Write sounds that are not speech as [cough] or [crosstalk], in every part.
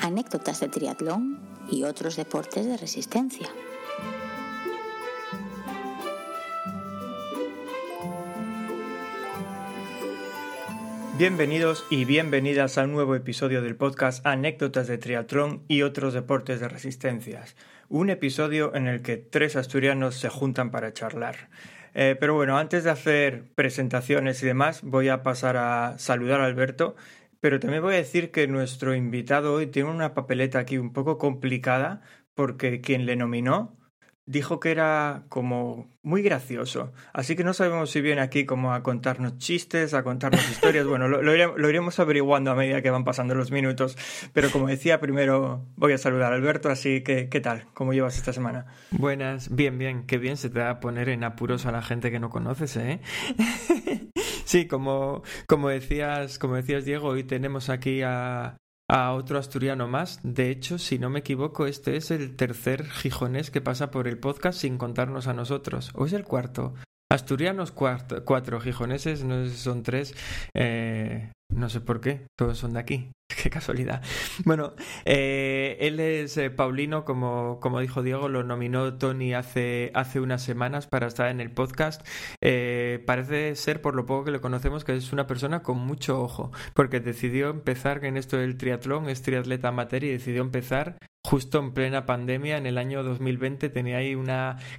anécdotas de triatlón y otros deportes de resistencia. Bienvenidos y bienvenidas a un nuevo episodio del podcast Anécdotas de Triatlón y otros deportes de resistencias. Un episodio en el que tres asturianos se juntan para charlar. Eh, pero bueno, antes de hacer presentaciones y demás, voy a pasar a saludar a Alberto, pero también voy a decir que nuestro invitado hoy tiene una papeleta aquí un poco complicada porque quien le nominó dijo que era como muy gracioso. Así que no sabemos si viene aquí como a contarnos chistes, a contarnos [laughs] historias. Bueno, lo, iremos averiguando a medida que van pasando los minutos. Pero como decía, primero voy a saludar a Alberto. Así que, ¿qué tal? ¿Cómo llevas esta semana? Buenas, bien, bien. Qué bien se te va a poner en apuros a la gente que no conoces, ¿eh? [laughs] sí, como, como, decías, como decías, Diego, hoy tenemos aquí a, a otro asturiano más. De hecho, si no me equivoco, este es el tercer gijonés que pasa por el podcast sin contarnos a nosotros. ¿O es el cuarto? Asturianos cuatro, cuatro gijoneses, no son tres. Eh, no sé por qué, todos son de aquí. [laughs] Qué casualidad. Bueno, eh, él es eh, Paulino, como, como dijo Diego, lo nominó Tony hace, hace unas semanas para estar en el podcast. Eh, parece ser, por lo poco que le conocemos, que es una persona con mucho ojo, porque decidió empezar en esto del triatlón, es triatleta amateur y decidió empezar justo en plena pandemia, en el año 2020, tenía ahí un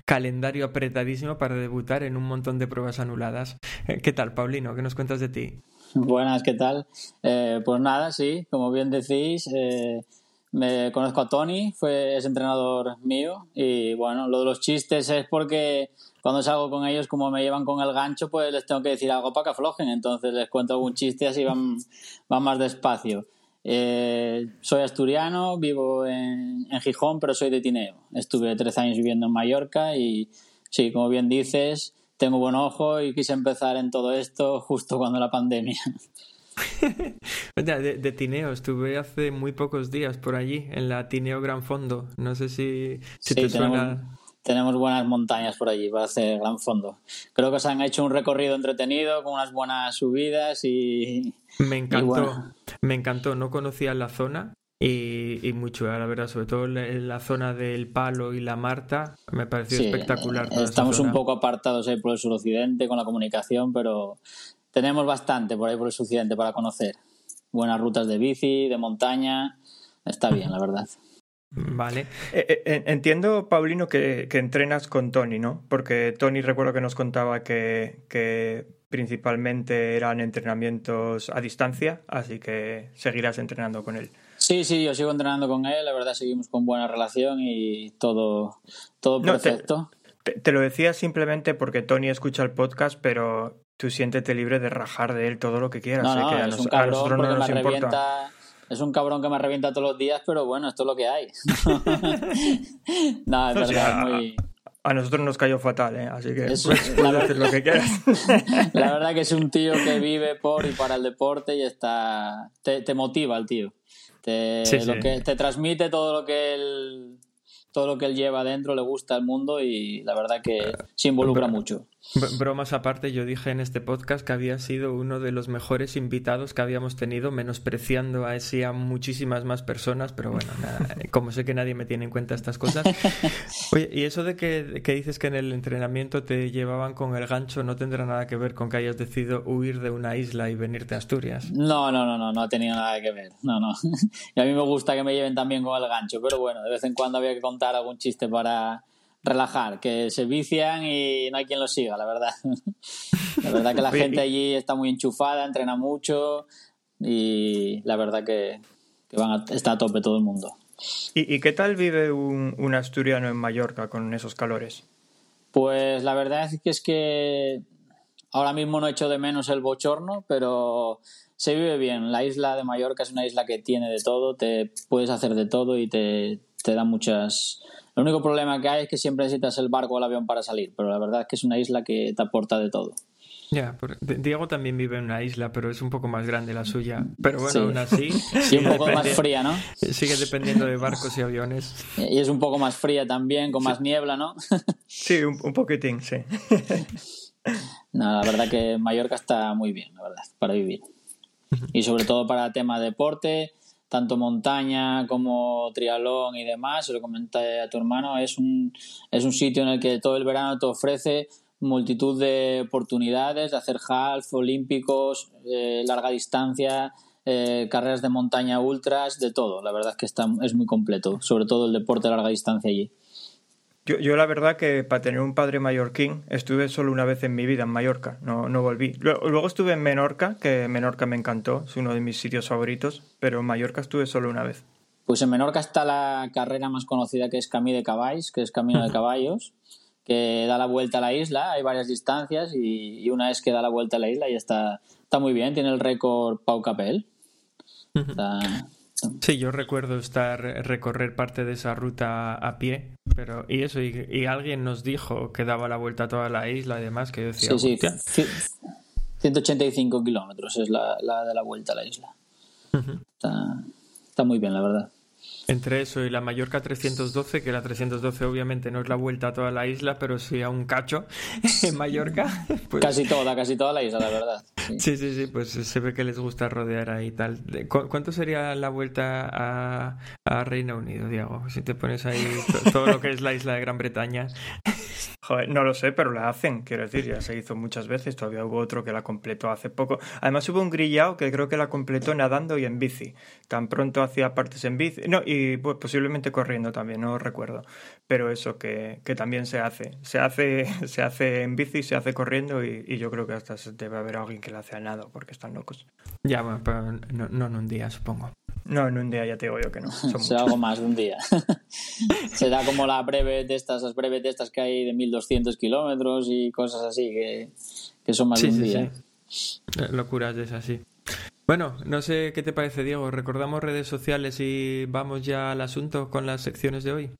calendario apretadísimo para debutar en un montón de pruebas anuladas. ¿Qué tal, Paulino? ¿Qué nos cuentas de ti? [laughs] Buenas, ¿qué tal? Eh, pues nada, sí, como bien decís, eh, me conozco a Tony, fue, es entrenador mío y bueno, lo de los chistes es porque cuando salgo con ellos, como me llevan con el gancho, pues les tengo que decir algo para que aflojen, entonces les cuento algún chiste así van, más despacio. Eh, soy asturiano, vivo en, en Gijón, pero soy de Tineo. Estuve tres años viviendo en Mallorca y sí, como bien dices, tengo buen ojo y quise empezar en todo esto justo cuando la pandemia. [laughs] de, Tineo, estuve hace muy pocos días por allí, en la Tineo Gran Fondo. No sé si, si te tenemos, suena. Tenemos buenas montañas por allí para hacer Gran Fondo. Creo que se han hecho un recorrido entretenido con unas buenas subidas y. Me encantó, me encantó. No conocía la zona y, mucho, la verdad, sobre todo en la zona del Palo y la Marta, me pareció espectacular. estamos un poco apartados ahí por el suroccidente con la comunicación, pero tenemos bastante por ahí por el suroccidente para conocer. Buenas rutas de bici, de montaña, está bien, la verdad. Vale. Eh, eh, entiendo, Paulino, que, que, entrenas con Tony, ¿no? Porque Tony recuerdo que nos contaba que, que principalmente eran entrenamientos a distancia, así que seguirás entrenando con él. Sí, sí, yo sigo entrenando con él, la verdad seguimos con buena relación y todo, todo perfecto. te, lo decía simplemente porque Tony escucha el podcast, pero tú siéntete libre de rajar de él todo lo que quieras. No, no, es un cabrón no nos importa. Es un cabrón que me revienta todos los días, pero bueno, esto es lo que hay. [laughs] no, es [laughs] verdad, muy... A nosotros nos cayó fatal, ¿eh? así que puedes, hacer lo que quieras. [laughs] La verdad que es un tío que vive por y para el deporte y está te, te motiva el tío. Te, lo que, te transmite todo lo que él todo lo que él lleva adentro le gusta al mundo y la verdad que se involucra mucho. Bromas aparte, yo dije en este podcast que había sido uno de los mejores invitados que habíamos tenido, menospreciando a ese a muchísimas más personas, pero bueno, como sé que nadie me tiene en cuenta estas cosas. [laughs] Oye, y eso de que, que, dices que en el entrenamiento te llevaban con el gancho no tendrá nada que ver con que hayas decidido huir de una isla y venirte a Asturias. No, no, no, no, no ha tenido nada que ver. No, no. [laughs] Y a mí me gusta que me lleven también con el gancho, pero bueno, de vez en cuando había que contar algún chiste para relajar, que se vician y no hay quien los siga, la verdad. [laughs] la verdad que la gente allí está muy enchufada, entrena mucho y la verdad que, van está a tope todo el mundo. ¿Y, qué tal vive un, asturiano en Mallorca con esos calores? Pues la verdad es que es que ahora mismo no echo de menos el bochorno, pero se vive bien. La isla de Mallorca es una isla que tiene de todo, te puedes hacer de todo y te, te da muchas, el único problema que hay es que siempre necesitas el barco o el avión para salir, pero la verdad es que es una isla que te aporta de todo. Ya, Diego también vive en una isla, pero es un poco más grande la suya. Pero bueno, aún así. [laughs] Sí, un poco más fría, ¿no? Sigue dependiendo de barcos y aviones. Y es un poco más fría también, con más niebla, ¿no? [laughs] Sí, un, un poquitín, sí. [laughs] No, la verdad que Mallorca está muy bien, la verdad, para vivir. Y sobre todo para tema deporte, tanto montaña como triatlón y demás, se lo comenté a tu hermano, es un, es un sitio en el que todo el verano te ofrece multitud de oportunidades de hacer half, olímpicos, eh, larga distancia, eh, carreras de montaña ultras, de todo. La verdad es que está, es muy completo, sobre todo el deporte de larga distancia allí. Yo, yo, la verdad que para tener un padre mallorquín estuve solo una vez en mi vida en Mallorca, no, no volví. Luego, estuve en Menorca, que Menorca me encantó, es uno de mis sitios favoritos, pero en Mallorca estuve solo una vez. Pues en Menorca está la carrera más conocida que es Camí de Caballos, que es Camino de Caballos, que da la vuelta a la isla, hay varias distancias y, una vez que da la vuelta a la isla y está, está muy bien, tiene el récord Pau Capel. Sí, yo recuerdo estar recorrer parte de esa ruta a pie, pero y eso y, alguien nos dijo que daba la vuelta a toda la isla y demás que yo decía, sí, sí, 185 kilómetros es la, de la vuelta a la isla. está muy bien, la verdad. Entre eso y la Mallorca 312, que la 312 obviamente no es la vuelta a toda la isla, pero sí a un cacho [laughs] en Mallorca. [laughs] Pues... Casi toda, casi toda la isla, la verdad. Sí. sí, sí, pues se ve que les gusta rodear ahí y tal. ¿Cuánto sería la vuelta a, a Reino Unido, Diego? Si te pones ahí todo lo que es la isla de Gran Bretaña. [laughs] Joder, no lo sé, pero la hacen, quiero decir, ya se hizo muchas veces, todavía hubo otro que la completó hace poco. Además hubo un grillado que creo que la completó nadando y en bici. Tan pronto hacía partes en bici, no, y pues, posiblemente corriendo también, no recuerdo. Pero eso que, que, también se hace. Se hace [laughs] se hace en bici, se hace corriendo y, yo creo que hasta debe haber alguien que la hace a nado porque están locos. Ya, bueno, pero no, no en un día, supongo. No, en un día ya te digo yo que no. [laughs] Será algo más de un día. [laughs] Será como la breve de estas, las breves de estas que hay de 1200 kilómetros y cosas así que, que son más de un día. Sí. Eh, locuras de esas, sí. Bueno, no sé qué te parece, Diego. Recordamos redes sociales y vamos ya al asunto con las secciones de hoy.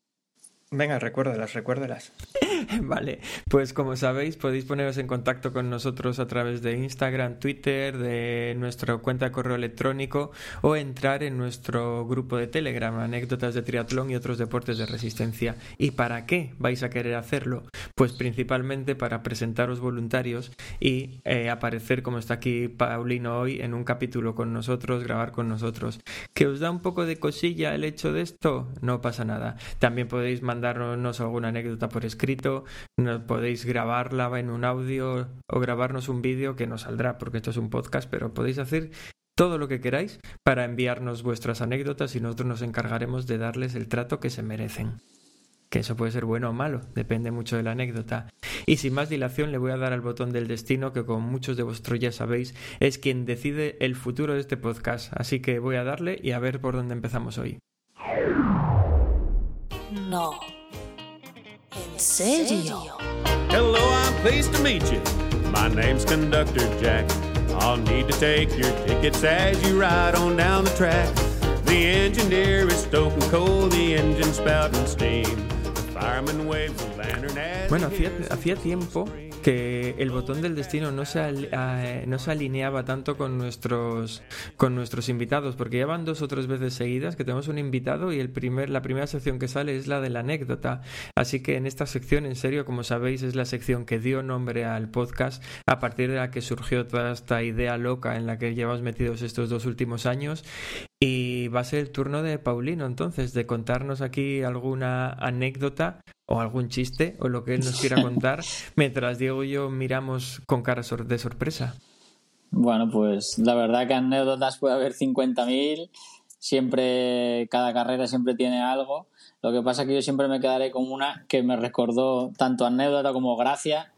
Venga, recuérdelas, recuérdelas. [laughs] [laughs] vale, pues como sabéis podéis poneros en contacto con nosotros a través de Instagram, Twitter, de nuestra cuenta de correo electrónico o entrar en nuestro grupo de Telegram, anécdotas de triatlón y otros deportes de resistencia. ¿Y para qué vais a querer hacerlo? Pues principalmente para presentaros voluntarios y eh, aparecer como está aquí Paulino hoy en un capítulo con nosotros, grabar con nosotros. ¿Que os da un poco de cosilla el hecho de esto? No pasa nada. También podéis mandar darnos alguna anécdota por escrito, nos podéis grabarla en un audio o grabarnos un vídeo que no saldrá porque esto es un podcast, pero podéis hacer todo lo que queráis para enviarnos vuestras anécdotas y nosotros nos encargaremos de darles el trato que se merecen. Que eso puede ser bueno o malo, depende mucho de la anécdota. Y sin más dilación le voy a dar al botón del destino que como muchos de vosotros ya sabéis es quien decide el futuro de este podcast. Así que voy a darle y a ver por dónde empezamos hoy. No. ¿En serio? Hello, I'm pleased to meet you. My name's Conductor Jack. I'll need to take your tickets as you ride on down the track. The engineer is stoking coal, the engine spouting steam. The fireman waves a lantern as Bueno, hacía, hacía tiempo que el botón del destino no se, no se alineaba tanto con nuestros, con nuestros invitados, porque ya van dos o tres veces seguidas que tenemos un invitado y el primer, la primera sección que sale es la de la anécdota. Así que en esta sección, en serio, como sabéis, es la sección que dio nombre al podcast a partir de la que surgió toda esta idea loca en la que llevamos metidos estos dos últimos años. Y va a ser el turno de Paulino, entonces, de contarnos aquí alguna anécdota o algún chiste o lo que él nos quiera [laughs] contar, mientras Diego y yo miramos con cara de sorpresa. Bueno, pues la verdad que anécdotas puede haber 50.000, siempre, cada carrera siempre tiene algo. Lo que pasa es que yo siempre me quedaré con una que me recordó tanto anécdota como gracia.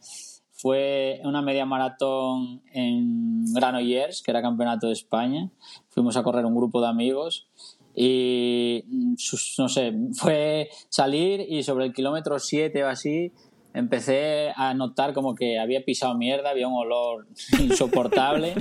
Fue una media maratón en Granollers, que era campeonato de España. Fuimos a correr un grupo de amigos y mm, no sé, [laughs] fue salir y sobre el kilómetro 7 o así empecé a notar como que había pisado mierda, había un olor [laughs] insoportable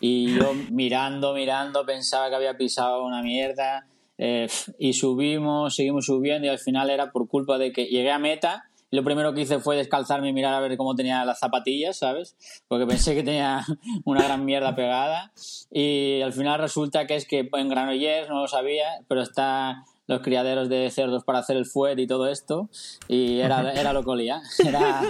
y yo mirando, mirando pensaba que había pisado una mierda eh, y subimos, seguimos subiendo y al final era por culpa de que llegué a meta lo primero que hice fue descalzarme y mirar a ver cómo tenía las zapatillas, ¿sabes? Porque pensé que tenía [laughs] una gran mierda pegada. Y al final resulta que es que en Granollers, no lo sabía, pero está los criaderos de cerdos para hacer el fuet y todo esto, y era, era locolía. [laughs] Era,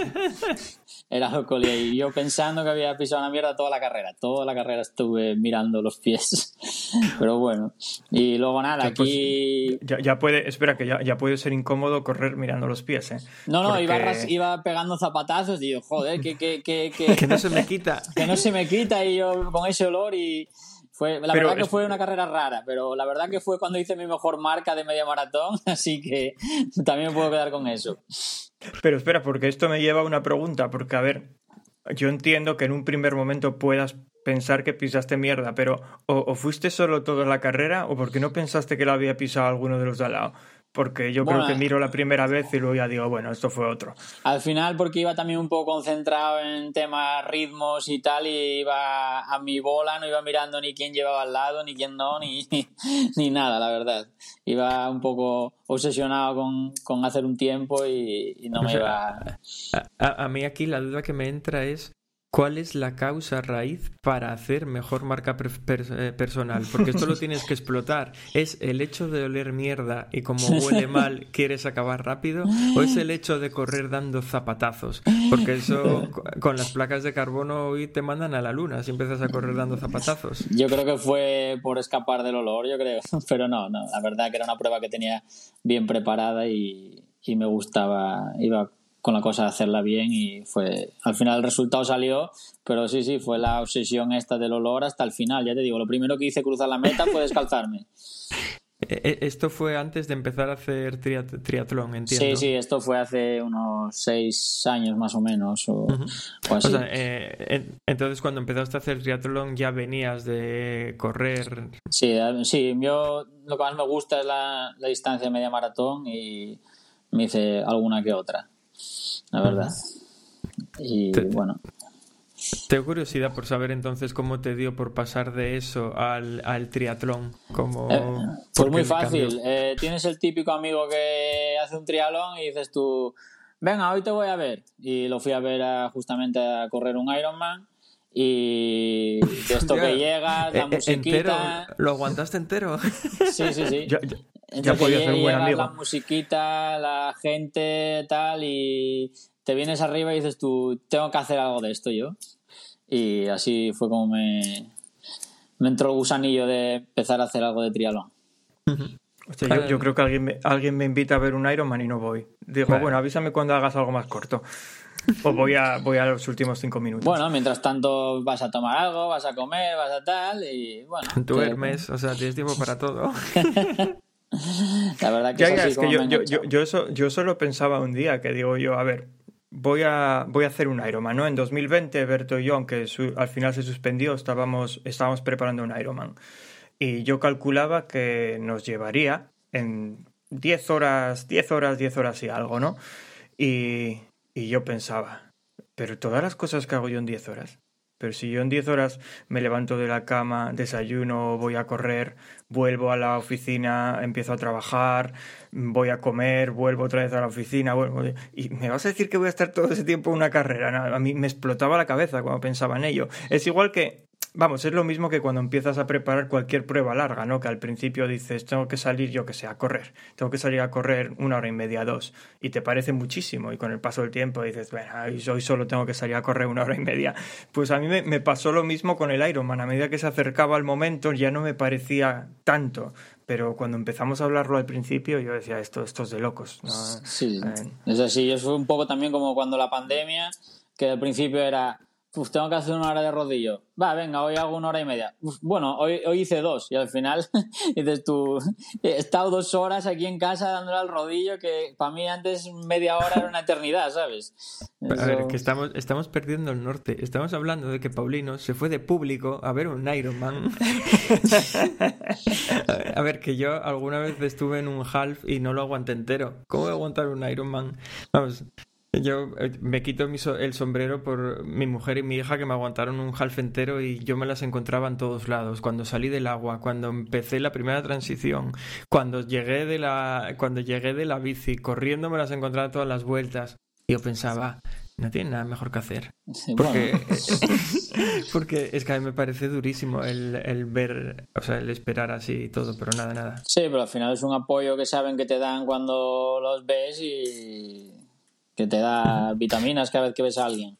era locolía. Y yo pensando que había pisado una mierda toda la carrera. Toda la carrera estuve mirando los pies. [laughs] Pero bueno. Y luego nada, pues, aquí. ya, ya puede, espera, que ya, ya puede ser incómodo correr mirando los pies, ¿eh? No, no, iba, Porque- ras- iba pegando zapatazos y yo, joder, que, que, que, que, [laughs] Que no se me quita. que no se me quita y yo con ese olor y fue la Pero verdad que fue una carrera rara pero la verdad que fue cuando hice mi mejor marca de media maratón [laughs] así que también me puedo quedar con eso Pero espera, porque esto me lleva a una pregunta, porque a ver, yo entiendo que en un primer momento puedas pensar que pisaste mierda, pero o, o fuiste solo toda la carrera o porque no pensaste que lo había pisado alguno de los de al lado. Porque yo Bueno, creo que miro la primera vez y luego ya digo, bueno, esto fue otro. al final porque iba también un poco concentrado en temas ritmos y tal y iba a mi bola no iba mirando ni quién llevaba al lado ni quién no ni, [laughs] ni nada la verdad iba un poco obsesionado con, con hacer un tiempo y, y no O me sea, iba A, a- a mí aquí la duda que me entra es ¿cuál es la causa raíz para hacer mejor marca per- eh, personal? Porque esto lo tienes que explotar. ¿Es el hecho de oler mierda y como huele mal quieres acabar rápido? ¿O es el hecho de correr dando zapatazos? Porque eso co- con las placas de carbono hoy te mandan a la luna si empiezas a correr dando zapatazos. Yo creo que fue por escapar del olor, yo creo. [laughs] Pero no, no, la verdad que era una prueba que tenía bien preparada y, y me gustaba, iba con la cosa de hacerla bien y fue, al final el resultado salió, pero sí, sí, fue la obsesión esta del olor hasta el final, ya te digo, lo primero que hice cruzar la meta fue descalzarme. Eh, [laughs] eh, Esto fue antes de empezar a hacer triat- triatlón, entiendo. Sí, sí, esto fue hace unos seis años más o menos o, o así. O sea, eh, en- entonces cuando empezaste a hacer triatlón ya venías de correr. Sí, sí, yo lo que más me gusta es la, la distancia media maratón y me hice alguna que otra, la verdad. Y Te- bueno, Tengo curiosidad por saber entonces cómo te dio por pasar de eso al, al triatlón. Como, eh, ¿por pues muy fácil. Eh, tienes el típico amigo que hace un triatlón y dices tú, venga, hoy te voy a ver. Y lo fui a ver a- justamente a correr un Ironman. Y de esto Ya. que llegas, la Eh, eh, entero, musiquita. ¿lo aguantaste entero? Sí, sí, sí. Entre ya podía ser un buen amigo. La musiquita, la gente, tal, y te vienes arriba y dices tú, tengo que hacer algo de esto yo. Y así fue como me, me entró el gusanillo de empezar a hacer algo de triatlón. [laughs] Hostia, yo, yo creo que alguien me, alguien me invita a ver un Ironman y no voy. Digo, Vale. bueno, avísame cuando hagas algo más corto. O voy a, voy a los últimos cinco minutos. Bueno, mientras tanto vas a tomar algo, vas a comer, vas a tal, y bueno. [laughs] Duermes, o sea, tienes tiempo para todo. [laughs] [laughs] La verdad que Ya, es ya, que yo, yo, yo, eso, yo solo pensaba un día que digo yo, a ver, voy a, voy a hacer un Ironman, ¿no? En 2020, Berto y yo, aunque su- al final se suspendió, estábamos, estábamos preparando un Ironman. Y yo calculaba que nos llevaría en 10 horas, 10 horas, 10 horas y algo, ¿no? Y, y yo pensaba, pero todas las cosas que hago yo en 10 horas. Pero si yo en 10 horas me levanto de la cama, desayuno, voy a correr, vuelvo a la oficina, empiezo a trabajar, voy a comer, vuelvo otra vez a la oficina, y me vas a decir que voy a estar todo ese tiempo en una carrera. A mí me explotaba la cabeza cuando pensaba en ello. Es igual que, vamos, es lo mismo que cuando empiezas a preparar cualquier prueba larga, ¿no? Que al principio dices, tengo que salir, yo que sé, a correr, tengo que salir a correr una hora y media, dos, y te parece muchísimo, y con el paso del tiempo dices, bueno, hoy solo tengo que salir a correr una hora y media. Pues a mí me, me pasó lo mismo con el Ironman, a medida que se acercaba el momento ya no me parecía tanto, pero cuando empezamos a hablarlo al principio yo decía, esto, esto es de locos. ¿no? Sí, Eh, es así. Eso fue un poco también como cuando la pandemia, que al principio era, "Uf, tengo que hacer una hora de rodillo. Va, venga, hoy hago una hora y media. Uf, bueno, hoy, hoy hice dos y al final [laughs] dices tú, he estado dos horas aquí en casa dándole al rodillo que para mí antes media hora era una eternidad, ¿sabes? A ver, que estamos, estamos perdiendo el norte. Estamos hablando de que Paulino se fue de público a ver un Ironman. [laughs] a ver, que yo alguna vez estuve en un half y no lo aguanté entero. ¿Cómo voy a aguantar un Ironman? Vamos, yo eh, me quito mi so- el sombrero por mi mujer y mi hija que me aguantaron un half entero y yo me las encontraba en todos lados. Cuando salí del agua, cuando empecé la primera transición, cuando llegué de la, cuando llegué de la bici, corriendo me las encontraba todas las vueltas. Y yo pensaba, no tienen nada mejor que hacer. Porque, [laughs] porque es que a mí me parece durísimo el, el ver, o sea, el esperar así y todo, pero nada, nada. Sí, pero al final es un apoyo que saben que te dan cuando los ves y que te da vitaminas cada vez que ves a alguien.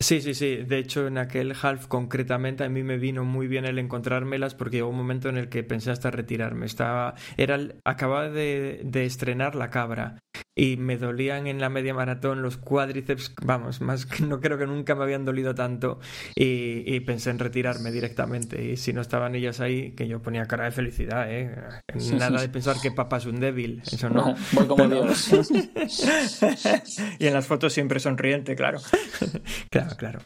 Sí, sí, sí. De hecho, en aquel half concretamente a mí me vino muy bien el encontrármelas porque llegó un momento en el que pensé hasta retirarme. Estaba, era, acababa de, de estrenar La Cabra y me dolían en la media maratón los cuádriceps, vamos, más que no creo que nunca me habían dolido tanto y, y pensé en retirarme directamente. Y si no estaban ellas ahí, que yo ponía cara de felicidad, ¿eh? Nada de pensar que papá es un débil, eso no. Voy como Pero- Dios. [laughs] y en las fotos siempre sonriente, claro. Claro, claro.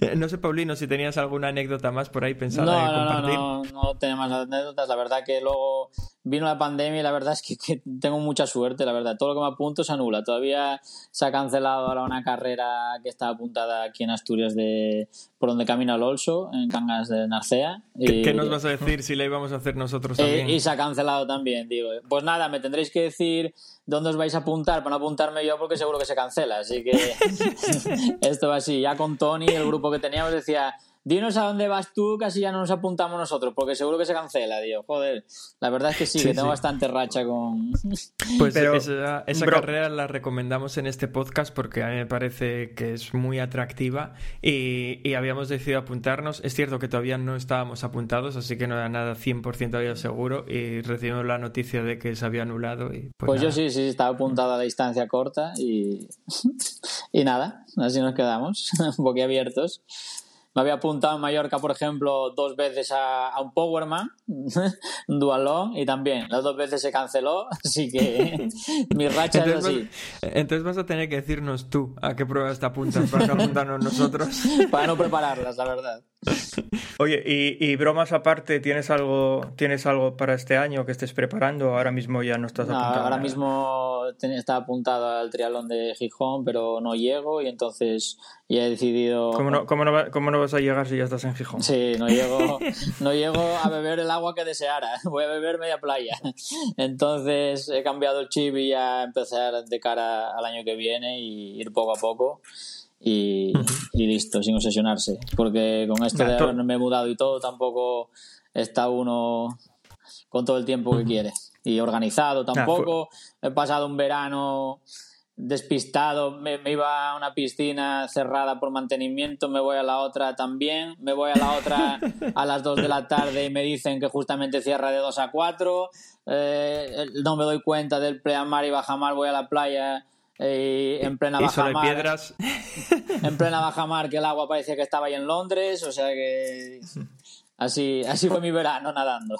Eh, [laughs] No sé, Paulino, si tenías alguna anécdota más por ahí pensada No, en no, no, compartir. no, no tenía más anécdotas. La verdad que luego vino la pandemia y la verdad es que, que tengo mucha suerte, la verdad. Todo lo que me apunto se anula. Todavía se ha cancelado ahora una carrera que estaba apuntada aquí en Asturias de por donde camina el Olso, en Cangas de Narcea. ¿Qué, Y- qué nos vas a decir si la íbamos a hacer nosotros Eh, también? y se ha cancelado también, digo. Pues nada, me tendréis que decir dónde os vais a apuntar para no apuntarme yo porque seguro que se cancela. Así que [laughs] [laughs] esto va así. Ya con Tony, el grupo que teníamos, decía, dinos a dónde vas tú, casi ya no nos apuntamos nosotros porque seguro que se cancela, tío. Joder, la verdad es que sí, Sí, que tengo sí. bastante racha con... [laughs] Pues Pero, esa, esa bro- carrera la recomendamos en este podcast porque a mí me parece que es muy atractiva y, y habíamos decidido apuntarnos. Es cierto que todavía no estábamos apuntados, así que no era nada 100% todavía seguro y recibimos la noticia de que se había anulado. Y pues Pues yo sí, sí, estaba apuntado a la distancia corta y, [laughs] y nada, así nos quedamos, [laughs] boquiabiertos. Me había apuntado en Mallorca, por ejemplo, dos veces a, a un Powerman, un [laughs] Dualón, y también las dos veces se canceló, [laughs] así que [laughs] mi racha es así. vas, entonces vas a tener que decirnos tú a qué pruebas te apuntas para no apuntarnos nosotros. Para no prepararlas, la verdad. [laughs] Oye, y, y bromas aparte, ¿tienes algo, ¿tienes algo para este año que estés preparando? Ahora mismo ya no estás No, apuntado. ahora mismo estaba apuntado al triatlón de Gijón, pero no llego y entonces ya he decidido... ¿Cómo no, cómo, no va- cómo no vas a llegar si ya estás en Gijón? Sí, no llego, [laughs] no llego a beber el agua que deseara. [laughs] Voy a beber media playa. Entonces he cambiado el chip y ya empezar de cara al año que viene y ir poco a poco. Y, y listo, sin obsesionarse. Porque con esto de haberme mudado y todo, tampoco está uno con todo el tiempo que quiere. Y organizado tampoco. He pasado un verano despistado, me, me iba a una piscina cerrada por mantenimiento, me voy a la otra también, me voy a la otra [laughs] a las 2 de la tarde y me dicen que justamente cierra de 2 a 4, eh, no me doy cuenta del pleamar y bajamar, voy a la playa eh, en plena y piedras. [laughs] en plena bajamar que el agua parecía que estaba ahí en Londres, o sea que así, así fue mi verano nadando.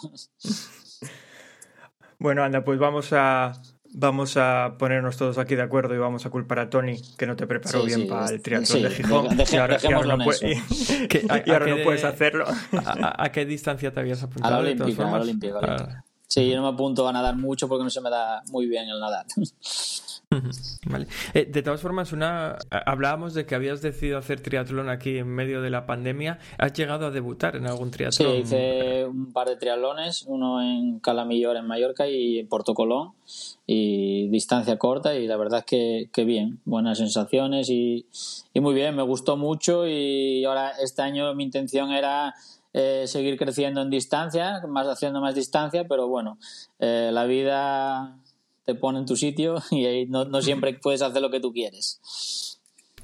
Bueno, anda, pues vamos a, vamos a ponernos todos aquí de acuerdo y vamos a culpar a Tony que no te preparó Sí, bien sí, para el triatlón sí, de Gijón. deje- y ahora, y ahora dejémoslo no, en puede- eso. [laughs] ¿Qué- a- y ahora no qué puedes de- hacerlo. ¿A, a- a qué distancia te habías A apuntado? a la olímpica, a la olímpica. Sí, yo no me apunto a nadar mucho porque no se me da muy bien el nadar. [laughs] Vale. Eh, de todas formas, una hablábamos de que habías decidido hacer triatlón aquí en medio de la pandemia. ¿Has llegado a debutar en algún Sí, triatlón? hice un par de triatlones, uno en Calamillor, en Mallorca, y en Porto Colón, y distancia corta, y la verdad es que, que bien, buenas sensaciones y, y muy bien, me gustó mucho, y ahora este año mi intención era eh, seguir creciendo en distancia, más haciendo más distancia, pero bueno, eh, la vida te pone en tu sitio [laughs] y ahí no, no siempre [laughs] puedes hacer lo que tú quieres.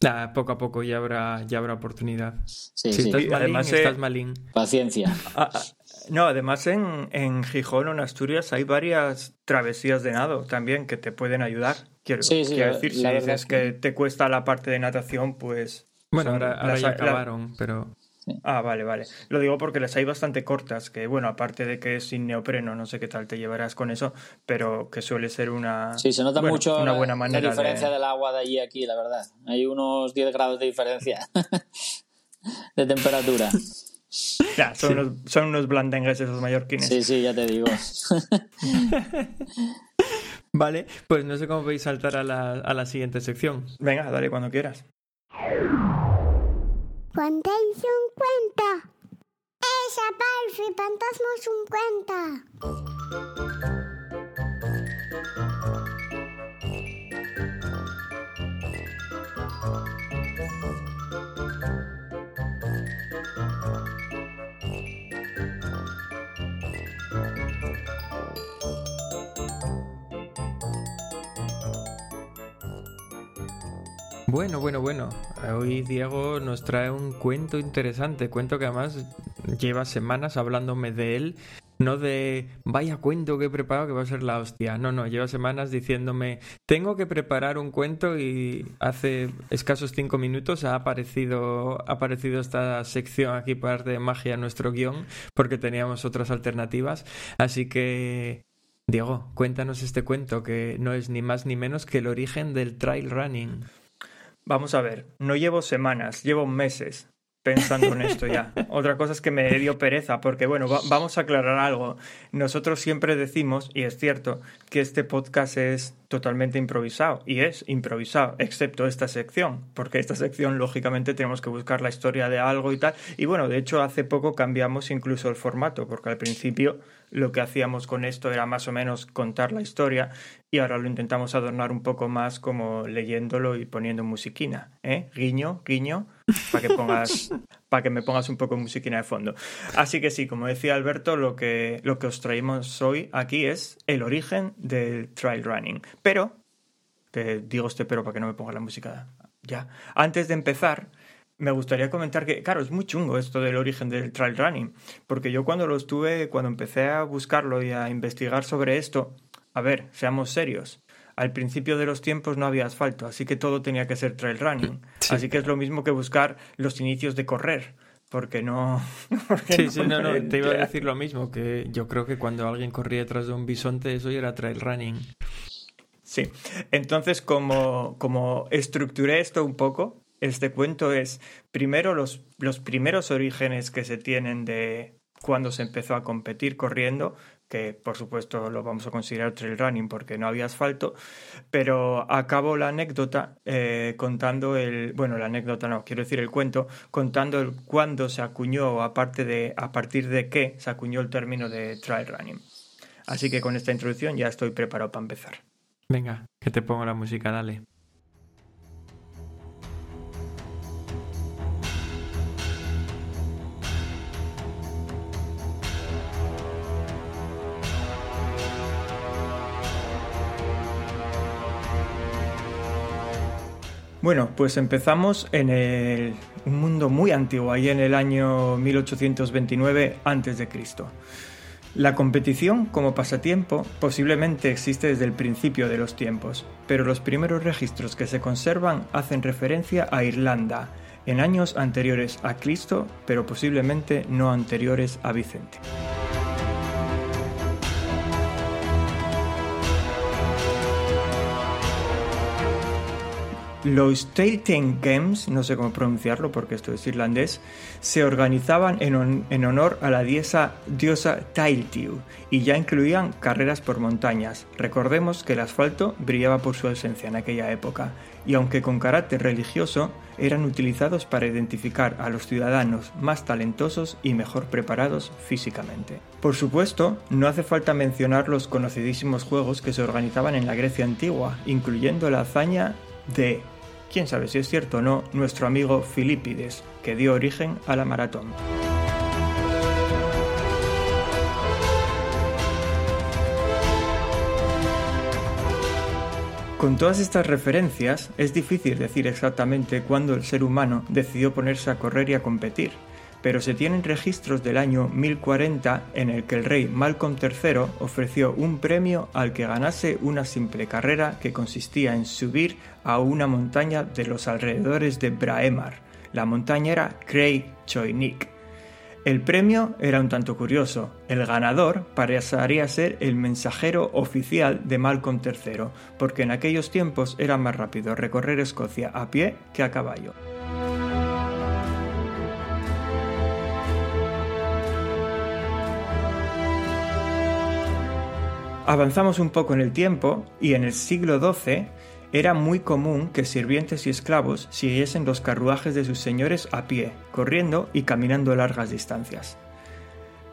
Nah, poco a poco ya habrá, ya habrá oportunidad. Sí, si sí, estás malín, además, eh, estás malín. paciencia. [laughs] Ah, ah, no, además en, en Gijón o en Asturias hay varias travesías de nado también que te pueden ayudar. Quiero, Sí, sí, quiero la- decir, si la dices es que- que te cuesta la parte de natación, pues... Bueno, ahora, ahora las- ya la- acabaron, Ah, vale, vale. Lo digo porque las hay bastante cortas, que bueno, aparte de que es sin neopreno, no sé qué tal te llevarás con eso, pero que suele ser una, Sí, se nota bueno, mucho una la, buena la manera diferencia de... del agua de allí a aquí, la verdad. Hay unos 10 grados de diferencia [laughs] de temperatura. Ya, son, unos, son unos blandengues esos mallorquines. Sí, sí, ya te digo. [laughs] Vale, pues no sé cómo podéis saltar a la, a la siguiente sección. Venga, dale cuando quieras. Contéis un cuento. Esa Palfi, fantasmas un cuento. Bueno, bueno, bueno. Hoy Diego nos trae un cuento interesante, cuento que además lleva semanas hablándome de él, no de vaya cuento que he preparado que va a ser la hostia. No, no, lleva semanas diciéndome tengo que preparar un cuento y hace escasos cinco minutos ha aparecido, ha aparecido esta sección aquí para de magia nuestro guion porque teníamos otras alternativas. Así que Diego, cuéntanos este cuento que no es ni más ni menos que el origen del trail running. Vamos a ver, no llevo semanas, llevo meses pensando en esto ya. [laughs] Otra cosa es que me dio pereza, porque bueno, vamos a aclarar algo. Nosotros siempre decimos, y es cierto, que este podcast es totalmente improvisado, y es improvisado, excepto esta sección, porque esta sección lógicamente tenemos que buscar la historia de algo y tal. Y bueno, de hecho hace poco cambiamos incluso el formato, porque al principio lo que hacíamos con esto era más o menos contar la historia y ahora lo intentamos adornar un poco más como leyéndolo y poniendo musiquina, ¿eh? Guiño, guiño, para que pongas [laughs] para que me pongas un poco de musiquina de fondo. Así que sí, como decía Alberto, lo que lo que os traemos hoy aquí es el origen del trail running. Pero que digo este pero para que no me ponga la música ya. Antes de empezar, me gustaría comentar que, claro, es muy chungo esto del origen del trail running, porque yo cuando lo estuve, cuando empecé a buscarlo y a investigar sobre esto, a ver, seamos serios, al principio de los tiempos no había asfalto, así que todo tenía que ser trail running. Así que es lo mismo que buscar los inicios de correr, porque no... [laughs] sí, sí, no, no, te iba a decir lo mismo, que yo creo que cuando alguien corría detrás de un bisonte, eso ya era trail running. Sí, entonces como, como estructuré esto un poco, este cuento es primero los, los primeros orígenes que se tienen de cuando se empezó a competir corriendo, que por supuesto lo vamos a considerar trail running porque no había asfalto, pero acabo la anécdota eh, contando el, bueno, la anécdota no, quiero decir el cuento, contando el cuándo se acuñó, aparte de, a partir de qué se acuñó el término de trail running. Así que con esta introducción ya estoy preparado para empezar. Venga, que te pongo la música, dale. Bueno, pues empezamos en un mundo muy antiguo, ahí en el año 1829 a.C. La competición como pasatiempo posiblemente existe desde el principio de los tiempos, pero los primeros registros que se conservan hacen referencia a Irlanda, en años anteriores a Cristo, pero posiblemente no anteriores a Vicente. Los Tailtean Games, no sé cómo pronunciarlo porque esto es irlandés, se organizaban en, honor a la diosa Tailtiu y ya incluían carreras por montañas. Recordemos que el asfalto brillaba por su ausencia en aquella época y aunque con carácter religioso, eran utilizados para identificar a los ciudadanos más talentosos y mejor preparados físicamente. Por supuesto, no hace falta mencionar los conocidísimos juegos que se organizaban en la Grecia antigua, incluyendo la hazaña de, quién sabe si es cierto o no, nuestro amigo Filipides, que dio origen a la maratón. Con todas estas referencias, es difícil decir exactamente cuándo el ser humano decidió ponerse a correr y a competir, pero se tienen registros del año 1040 en el que el rey Malcolm III ofreció un premio al que ganase una simple carrera que consistía en subir a una montaña de los alrededores de Braemar. La montaña era Cray Choinik. El premio era un tanto curioso. El ganador pasaría ser el mensajero oficial de Malcolm III, porque en aquellos tiempos era más rápido recorrer Escocia a pie que a caballo. Avanzamos un poco en el tiempo y en el siglo XII era muy común que sirvientes y esclavos siguiesen los carruajes de sus señores a pie, corriendo y caminando largas distancias.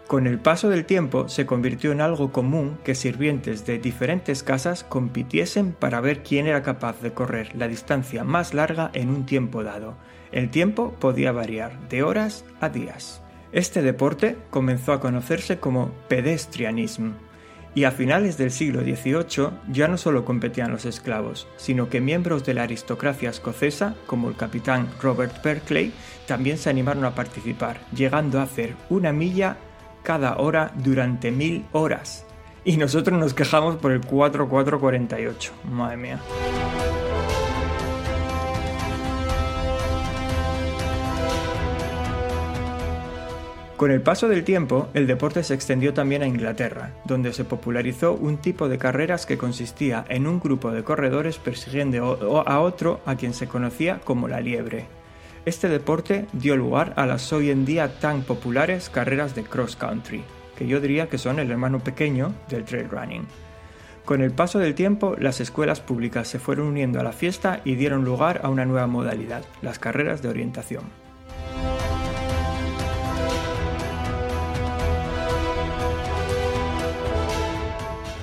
Con el paso del tiempo se convirtió en algo común que sirvientes de diferentes casas compitiesen para ver quién era capaz de correr la distancia más larga en un tiempo dado. El tiempo podía variar de horas a días. Este deporte comenzó a conocerse como pedestrianismo Y a finales del siglo XVIII ya no solo competían los esclavos, sino que miembros de la aristocracia escocesa, como el capitán Robert Berkeley, también se animaron a participar, llegando a hacer una milla cada hora durante mil horas. Y nosotros nos quejamos por el 4448. Madre mía. Con el paso del tiempo, el deporte se extendió también a Inglaterra, donde se popularizó un tipo de carreras que consistía en un grupo de corredores persiguiendo a otro a quien se conocía como la liebre. Este deporte dio lugar a las hoy en día tan populares carreras de cross country, que yo diría que son el hermano pequeño del trail running. Con el paso del tiempo, las escuelas públicas se fueron uniendo a la fiesta y dieron lugar a una nueva modalidad, las carreras de orientación.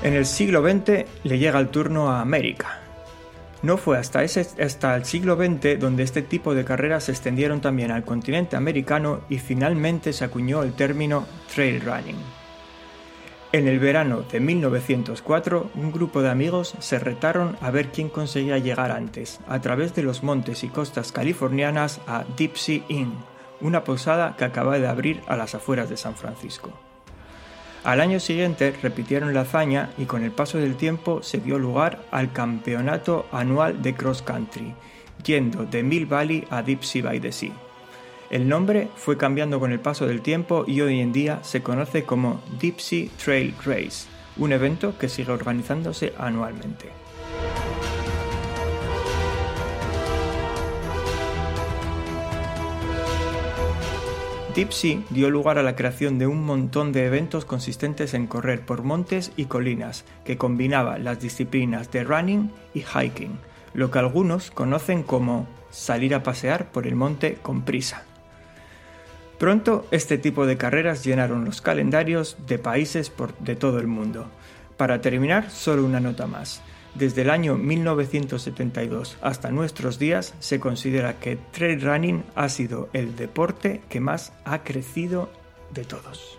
En el siglo XX le llega el turno a América. No fue hasta, ese, hasta el siglo XX donde este tipo de carreras se extendieron también al continente americano y finalmente se acuñó el término trail running. En el verano de 1904, un grupo de amigos se retaron a ver quién conseguía llegar antes, a través de los montes y costas californianas, a Deep Sea Inn, una posada que acaba de abrir a las afueras de San Francisco. Al año siguiente repitieron la hazaña y con el paso del tiempo se dio lugar al campeonato anual de cross country, yendo de Mill Valley a Deep Sea by the Sea. El nombre fue cambiando con el paso del tiempo y hoy en día se conoce como Deep Sea Trail Race, un evento que sigue organizándose anualmente. Sea dio lugar a la creación de un montón de eventos consistentes en correr por montes y colinas, que combinaba las disciplinas de running y hiking, lo que algunos conocen como salir a pasear por el monte con prisa. Pronto este tipo de carreras llenaron los calendarios de países de todo el mundo. Para terminar, solo una nota más. Desde el año 1972 hasta nuestros días se considera que trail running ha sido el deporte que más ha crecido de todos.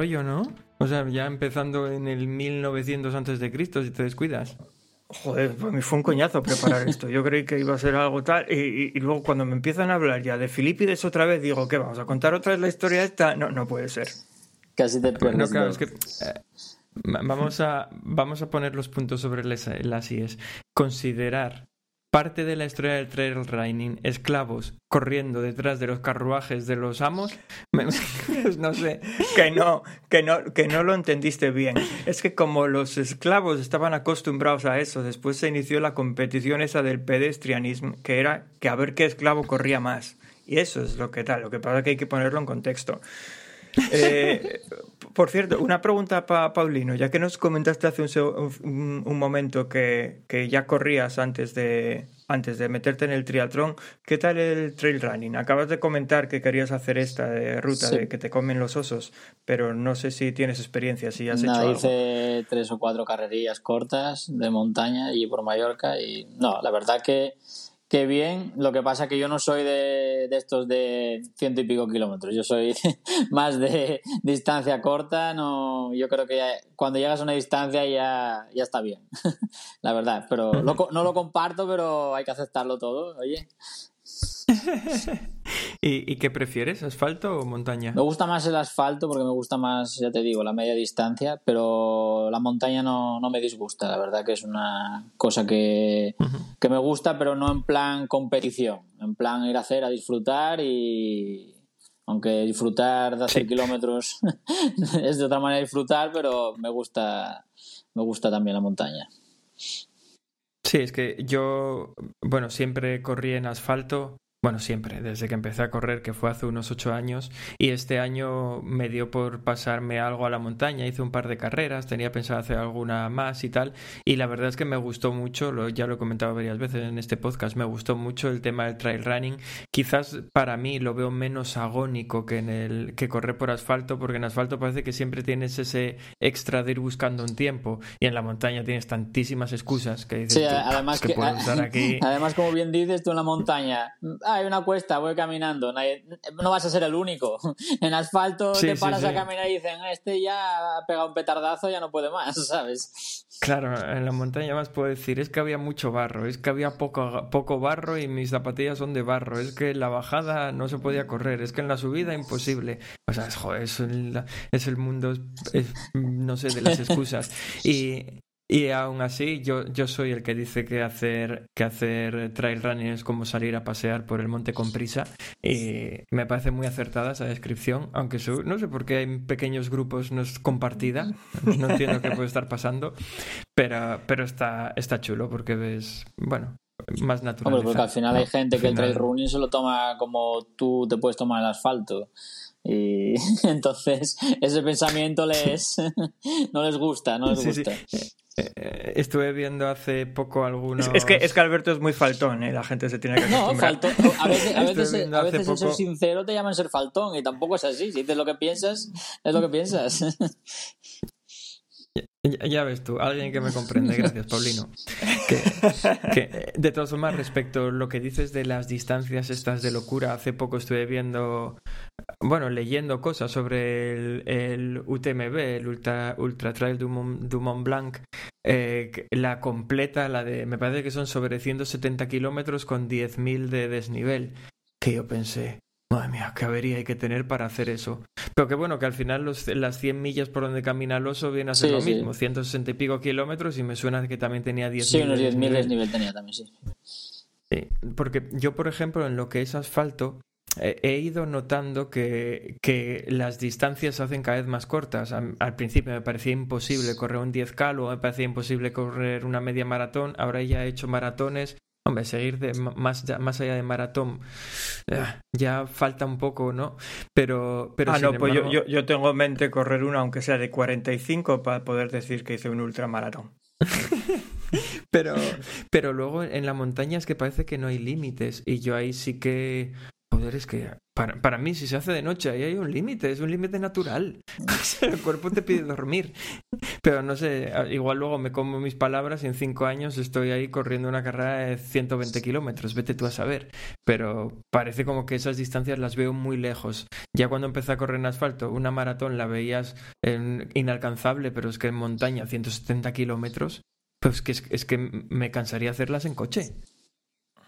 Vaya rollo, ¿no? O sea, ya empezando en el 1900 antes de Cristo, si te descuidas. Joder, pues me fue un coñazo preparar esto. Yo creí que iba a ser algo tal. Y, luego cuando me empiezan a hablar ya de Filipides otra vez, digo, ¿qué vamos a contar otra vez la historia esta? No, no puede ser. Casi te pierdes. No, claro, es que, eh, vamos, a, vamos a poner los puntos sobre las IES. Considerar parte de la historia del trail running, esclavos corriendo detrás de los carruajes de los amos, [laughs] no sé. Que no, que no, que no lo entendiste bien. Es que como los esclavos estaban acostumbrados a eso, después se inició la competición esa del pedestrianismo, que era que a ver qué esclavo corría más. Y eso es lo que tal. Lo que pasa es que hay que ponerlo en contexto. Eh, por cierto, una pregunta para Paulino, ya que nos comentaste hace un, momento que, ya corrías antes de, antes de meterte en el triatlón, ¿qué tal el trail running? Acabas de comentar que querías hacer esta de ruta de que te comen los osos, pero no sé si tienes experiencia, si has hecho algo. hice tres o cuatro carrerillas cortas de montaña y por Mallorca y no, la verdad que Qué bien, lo que pasa que yo no soy de, estos de ciento y pico kilómetros, yo soy [laughs] más de distancia corta, no, yo creo que cuando llegas a una distancia ya, ya está bien, [laughs] la verdad, pero no lo comparto, pero hay que aceptarlo todo, oye. [laughs] ¿Y, qué prefieres, asfalto o montaña? Me gusta más el asfalto porque me gusta más, ya te digo, la media distancia, pero la montaña no, me disgusta, la verdad que es una cosa que, me gusta, pero no en plan competición, en plan ir a hacer, a disfrutar y, aunque disfrutar de hacer kilómetros [laughs] es de otra manera disfrutar, pero me gusta, me gusta también la montaña. Sí, es que yo, bueno, siempre corrí en asfalto bueno, siempre, desde que empecé a correr, que fue hace unos ocho años, y este año me dio por pasarme algo a la montaña, hice un par de carreras, tenía pensado hacer alguna más y tal, y la verdad es que me gustó mucho, lo, ya lo he comentado varias veces en este podcast, me gustó mucho el tema del trail running, quizás para mí lo veo menos agónico que en el que correr por asfalto, porque en asfalto parece que siempre tienes ese extra de ir buscando un tiempo, y en la montaña tienes tantísimas excusas que dices, Sí, tú, además "Es que, que, puedo [laughs] estar aquí. además como bien dices tú en la montaña, "Ah, hay una cuesta, voy caminando, nadie- no vas a ser el único. [laughs] En asfalto Sí, te sí, paras a caminar y dicen, este ya ha pegado un petardazo, ya no puede más, [laughs] ¿sabes? Claro, en la montaña más puedo decir, es que había mucho barro, es que había poco, poco barro y mis zapatillas son de barro, es que en la bajada no se podía correr, es que en la subida imposible. O sea, es, joder, es el, es el mundo, es- no sé, de las [laughs] excusas. Y, y aún así, yo, yo soy el que dice que hacer, que hacer trail running es como salir a pasear por el monte con prisa. Y me parece muy acertada esa descripción, aunque su- no sé por qué en pequeños grupos no es compartida, no entiendo qué puede estar pasando, pero, pero está, está chulo porque ves, bueno, más natural. Hombre, porque al final hay gente que el trail running se lo toma como tú te puedes tomar el asfalto. Y [laughs] entonces ese pensamiento les [laughs] no les gusta, no les Sí, sí. Eh, Estuve viendo hace poco algunos... Es, es que, es que Alberto es muy faltón, ¿eh? la gente se tiene que No, acostumbrar. faltón. A veces, a veces, [laughs] a veces ser sincero te llaman ser faltón y tampoco es así. Si dices lo que piensas, es lo que piensas. [laughs] Ya, ves tú, alguien que me comprende, gracias, Paulino. Que, de todas formas, respecto a lo que dices de las distancias estas de locura, hace poco estuve viendo, bueno, leyendo cosas sobre el, UTMB, el Ultra, Ultra Trail du Mont, Blanc, eh, la completa, la de, me parece que son sobre 170 kilómetros con 10.000 de desnivel, que yo pensé, Madre mía, qué avería hay que tener para hacer eso. Pero que bueno, que al final los, las 100 millas por donde camina el oso viene a ser Sí, lo sí. mismo, 160 y pico kilómetros y me suena que también tenía 10.000 Sí, unos de 10.000 desnivel. desnivel tenía también, sí. Sí, porque yo, por ejemplo, en lo que es asfalto, he ido notando que, que las distancias se hacen cada vez más cortas. Al principio me parecía imposible correr un 10K, luego me parecía imposible correr una media maratón. Ahora ya he hecho maratones. Hombre, seguir de más, más allá de maratón eh, ya falta un poco, ¿no? Pero, pero ah, no, pues yo, yo tengo en mente correr una, aunque sea de 45, para poder decir que hice un ultramaratón. [laughs] Pero, pero luego en la montaña es que parece que no hay límites. Y yo ahí sí que. Es que para, para mí, si se hace de noche, ahí hay un límite, es un límite natural. [laughs] El cuerpo te pide dormir. Pero no sé, igual luego me como mis palabras y en cinco años estoy ahí corriendo una carrera de 120 kilómetros, vete tú a saber. Pero parece como que esas distancias las veo muy lejos. Ya cuando empecé a correr en asfalto, una maratón la veías en- inalcanzable, pero es que en montaña, 170 kilómetros, pues que es, es que me cansaría hacerlas en coche.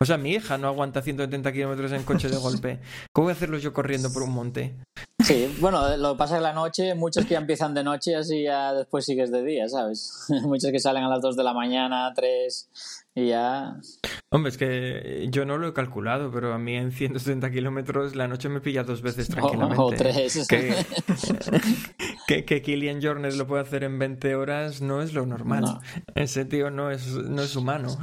O sea, mi hija no aguanta 170 kilómetros en coche de golpe. ¿Cómo voy a hacerlo yo corriendo por un monte? Sí, bueno, lo que pasa es la noche, muchos que ya empiezan de noche, así ya después sigues de día, ¿sabes? [laughs] Muchos que salen a las 2 de la mañana, 3, y ya. Hombre, es que yo no lo he calculado, pero a mí en 170 kilómetros la noche me pilla dos veces [laughs] tranquilamente. O, o 3. Que, [laughs] que, que Killian Jornet lo puede hacer en 20 horas no es lo normal. No. Ese tío no es, no es humano.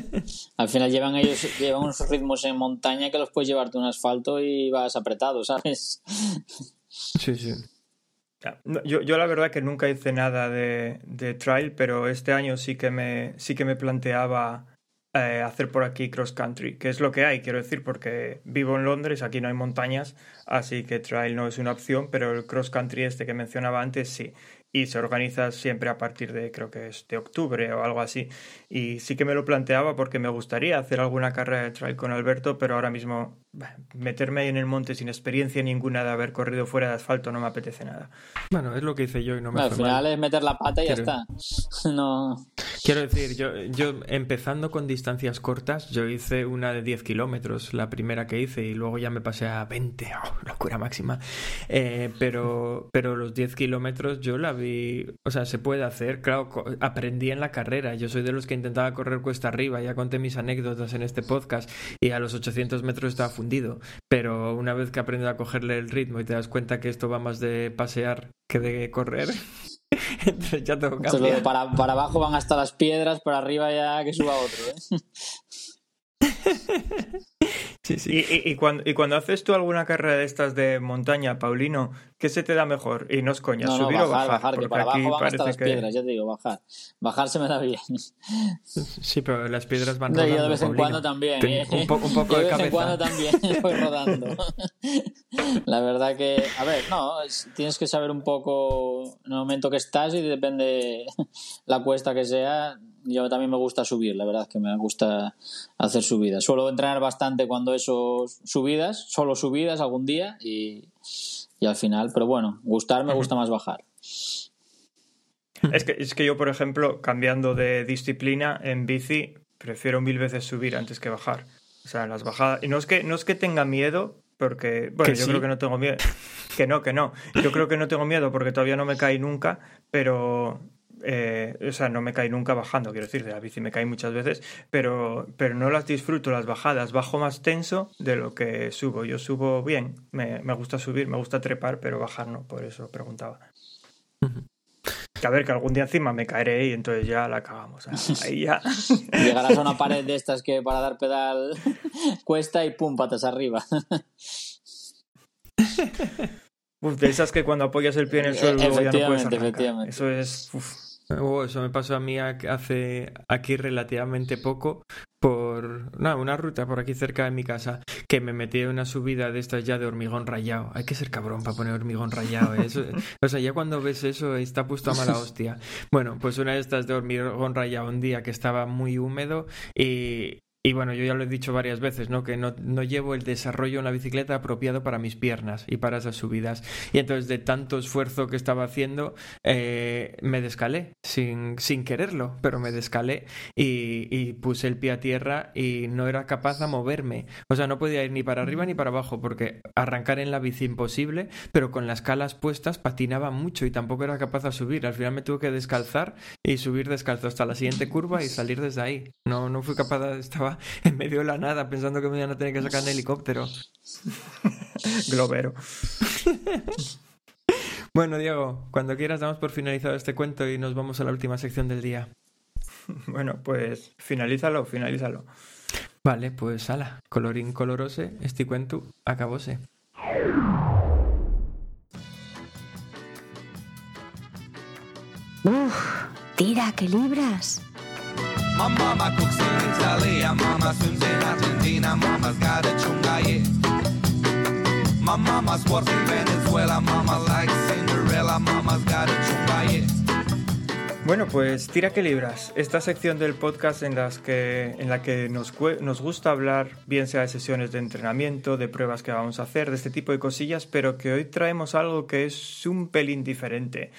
[laughs] Al final llevan ellos llevan unos ritmos en montaña que los puedes llevarte un asfalto y vas apretado, ¿sabes? Sí, sí. Yo, yo la verdad que nunca hice nada de, de trail, pero este año sí que me, sí que me planteaba eh, hacer por aquí cross country, que es lo que hay, quiero decir, porque vivo en Londres, aquí no hay montañas, así que trail no es una opción, pero el cross country este que mencionaba antes sí. Y se organiza siempre a partir de, creo que es de octubre o algo así. Y sí que me lo planteaba porque me gustaría hacer alguna carrera de trail con Alberto, pero ahora mismo meterme ahí en el monte sin experiencia ninguna de haber corrido fuera de asfalto no me apetece nada. Bueno, es lo que hice yo y no me Al final mal. es meter la pata y ya Quiero- está. [laughs] No. Quiero decir, yo, yo empezando con distancias cortas, yo hice una de 10 kilómetros, la primera que hice, y luego ya me pasé a 20, [laughs] ¡oh, locura máxima. Eh, pero, pero los 10 kilómetros yo la vi, o sea, se puede hacer, claro, aprendí en la carrera, yo soy de los que intentaba correr cuesta arriba, ya conté mis anécdotas en este podcast, y a los 800 metros estaba fundido, pero una vez que aprendes a cogerle el ritmo y te das cuenta que esto va más de pasear que de correr, [laughs] entonces ya cambia. luego para, para abajo van hasta las piedras, para arriba ya que suba otro. ¿eh? [laughs] [laughs] Sí, sí. Y, y- y cuando, y cuando haces tú alguna carrera de estas de montaña, Paulino, ¿qué se te da mejor? Y no es coña, No, no, subir bajar, o bajar. bajar, que para aquí abajo van hasta las que... piedras, ya te digo, bajar. Bajar se me da bien. [laughs] Sí, pero las piedras van No, rodando. yo de vez en Paulino. cuando también. ¿eh? un, po- un poco Yo de, de vez en cuando también [laughs] voy rodando. La verdad que, a ver, no, es- tienes que saber un poco en el momento que estás y depende la cuesta que sea. Yo también me gusta subir, la verdad es que me gusta hacer subidas. Suelo entrenar bastante cuando eso subidas, solo subidas algún día y, y al final, pero bueno, gustar me gusta más bajar. Es que, es que yo, por ejemplo, cambiando de disciplina en bici, prefiero mil veces subir antes que bajar. O sea, las bajadas. Y no es que, no es que tenga miedo, porque. Bueno, yo sí. creo que no tengo miedo. Que no, que no. Yo creo que no tengo miedo porque todavía no me caí nunca, pero. Eh, o sea, no me caí nunca bajando, quiero decir, de la bici me caí muchas veces, pero, pero no las disfruto las bajadas. Bajo más tenso de lo que subo. Yo subo bien, me, me gusta subir, me gusta trepar, pero bajar no, por eso preguntaba. Que a ver, que algún día encima me caeré y entonces ya la cagamos. Ahí ya. Llegarás a una pared de estas que para dar pedal [laughs] cuesta y pum, patas arriba. Uf, de esas que cuando apoyas el pie en el Eh, suelo ya no puedes arrancar. efectivamente. Eso es. uf. Oh, eso me pasó a mí ac- hace aquí relativamente poco por no, una ruta por aquí cerca de mi casa que me metí en una subida de estas ya de hormigón rayado. Hay que ser cabrón para poner hormigón rayado. ¿eh? Eso- [laughs] o sea, ya cuando ves eso está puesto a mala hostia. Bueno, pues una de estas de hormigón rayado un día que estaba muy húmedo y, y bueno, yo ya lo he dicho varias veces, ¿no? Que no, no llevo el desarrollo en la bicicleta apropiado para mis piernas y para esas subidas. Y entonces de tanto esfuerzo que estaba haciendo, eh, me descalé, sin, sin quererlo, pero me descalé y, y puse el pie a tierra y no era capaz de moverme. O sea, no podía ir ni para arriba ni para abajo, porque arrancar en la bici imposible, pero con las calas puestas patinaba mucho y tampoco era capaz de subir. Al final me tuve que descalzar y subir descalzo hasta la siguiente curva y salir desde ahí. No, no fui capaz, de- estaba [laughs] en medio de la nada pensando que me iban a tener que sacar en helicóptero. [laughs] Globero. [laughs] Bueno, Diego, cuando quieras damos por finalizado este cuento y nos vamos a la última sección del día. Bueno, pues finalízalo, finalízalo. Vale, pues ala, colorín colorose, este cuento acabóse. Uf, tira, que libras. Bueno, pues tira que libras. Esta sección del podcast en, las que, en la que nos, nos gusta hablar, bien sea de sesiones de entrenamiento, de pruebas que vamos a hacer, de este tipo de cosillas, pero que hoy traemos algo que es un pelín diferente.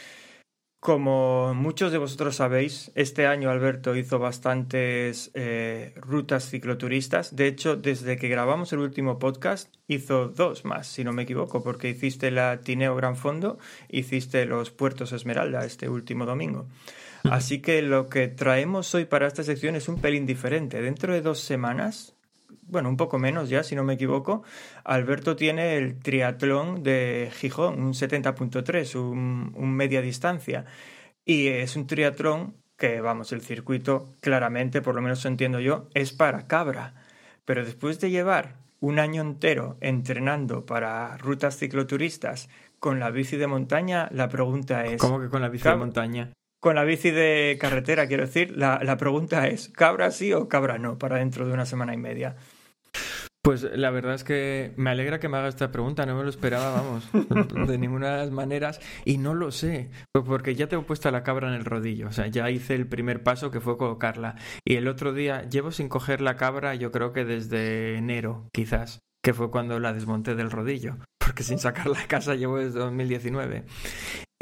Como muchos de vosotros sabéis, este año Alberto hizo bastantes eh, rutas cicloturistas. De hecho, desde que grabamos el último podcast, hizo dos más, si no me equivoco, porque hiciste la Tineo Gran Fondo, hiciste los Puertos Esmeralda este último domingo. Así que lo que traemos hoy para esta sección es un pelín diferente. Dentro de dos semanas, bueno, un poco menos ya, si no me equivoco, Alberto tiene el triatlón de Gijón, un 70.3, un, un media distancia. Y es un triatlón que, vamos, el circuito claramente, por lo menos entiendo yo, es para cabra. Pero después de llevar un año entero entrenando para rutas cicloturistas con la bici de montaña, la pregunta es... ¿Cómo que con la bici de montaña? Con la bici de carretera, quiero decir, la, la pregunta es, ¿cabra sí o cabra no para dentro de una semana y media? Pues la verdad es que me alegra que me haga esta pregunta, no me lo esperaba, vamos, [laughs] de ninguna de las maneras, y no lo sé, pues porque ya tengo puesta la cabra en el rodillo, o sea, ya hice el primer paso que fue colocarla, y el otro día llevo sin coger la cabra yo creo que desde enero, quizás, que fue cuando la desmonté del rodillo, porque sin sacarla a casa llevo desde 2019.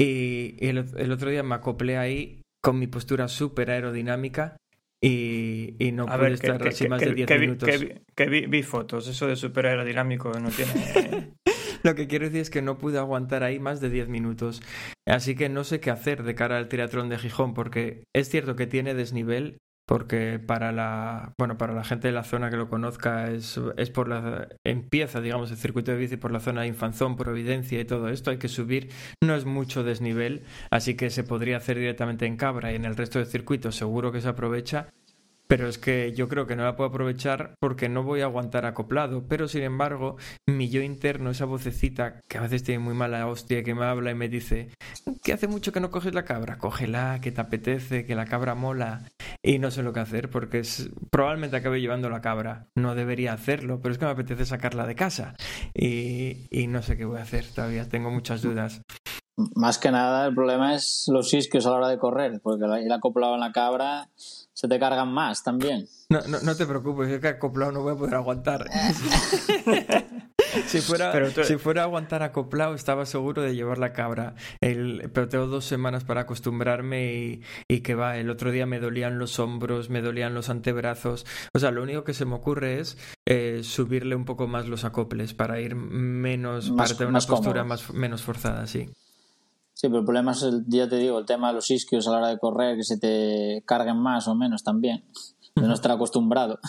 Y, y el, el otro día me acoplé ahí con mi postura súper aerodinámica y, y no A pude ver, estar que- así que- más que- de 10 que vi- minutos. que vi, vi- fotos, eso de super aerodinámico no tiene... [laughs] Lo que quiero decir es que no pude aguantar ahí más de 10 minutos. Así que no sé qué hacer de cara al triatlón de Gijón, porque es cierto que tiene desnivel, porque para la, bueno, para la gente de la zona que lo conozca es, es por la, empieza, digamos, el circuito de bici por la zona de Infanzón, Providencia y todo esto, hay que subir, no es mucho desnivel, así que se podría hacer directamente en Cabra y en el resto del circuito seguro que se aprovecha, Pero es que yo creo que no la puedo aprovechar porque no voy a aguantar acoplado. Pero sin embargo, mi yo interno, esa vocecita que a veces tiene muy mala hostia, que me habla y me dice, que hace mucho que no coges la cabra, cógela, que te apetece, que la cabra mola. Y no sé lo que hacer porque es, probablemente acabe llevando la cabra. No debería hacerlo, pero es que me apetece sacarla de casa. Y, y no sé qué voy a hacer todavía, tengo muchas dudas. Más que nada, el problema es los isquios a la hora de correr, porque el acoplado en la cabra se te cargan más también. No, no, no te preocupes, es que acoplado no voy a poder aguantar. [laughs] si, fuera, tú- si fuera a aguantar acoplado, estaba seguro de llevar la cabra. El, pero tengo dos semanas para acostumbrarme y, y que va. El otro día me dolían los hombros, me dolían los antebrazos. O sea, lo único que se me ocurre es eh, subirle un poco más los acoples para ir menos, Más- para tener una postura más, menos forzada, sí. Sí, pero el problema es, el, ya te digo, el tema de los isquios a la hora de correr, que se te carguen más o menos también, de no estar acostumbrado. [laughs]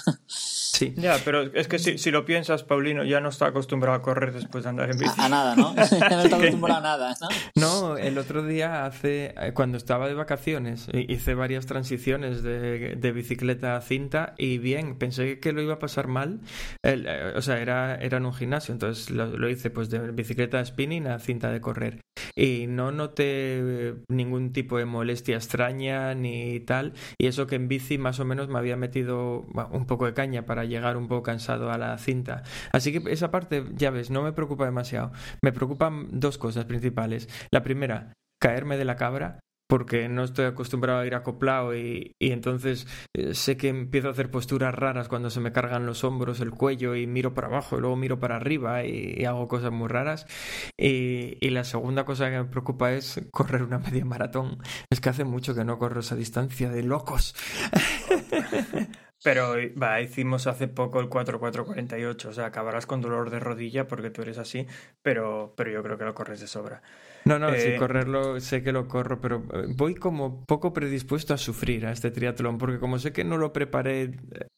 Sí. Ya, pero es que si, si lo piensas, Paulino ya no está acostumbrado a correr después de andar en bici. A, a nada, ¿no? [laughs] [laughs] no está acostumbrado a nada, ¿no? No, el otro día hace eh, cuando estaba de vacaciones hi- hice varias transiciones de, de bicicleta a cinta y bien, pensé que lo iba a pasar mal. El, eh, o sea, era, era en un gimnasio, entonces lo, lo hice pues de bicicleta spinning a cinta de correr. Y no noté eh, ningún tipo de molestia extraña ni tal. Y eso que en bici más o menos me había metido un poco de caña para llegar un poco cansado a la cinta. Así que esa parte, ya ves, no me preocupa demasiado. Me preocupan dos cosas principales. La primera, caerme de la cabra, porque no estoy acostumbrado a ir acoplado y, y entonces eh, sé que empiezo a hacer posturas raras cuando se me cargan los hombros, el cuello y miro para abajo y luego miro para arriba y, hago cosas muy raras. Y, y la segunda cosa que me preocupa es correr una [laughs] media maratón. Es que hace mucho que no corro esa distancia de locos. [laughs] Pero va, hicimos hace poco el 4448, o sea, acabarás con dolor de rodilla porque tú eres así, pero, pero yo creo que lo corres de sobra. No, no, sí, Eh, correrlo, sé que lo corro, pero eh, voy como poco predispuesto a sufrir a este triatlón, porque como sé que no lo preparé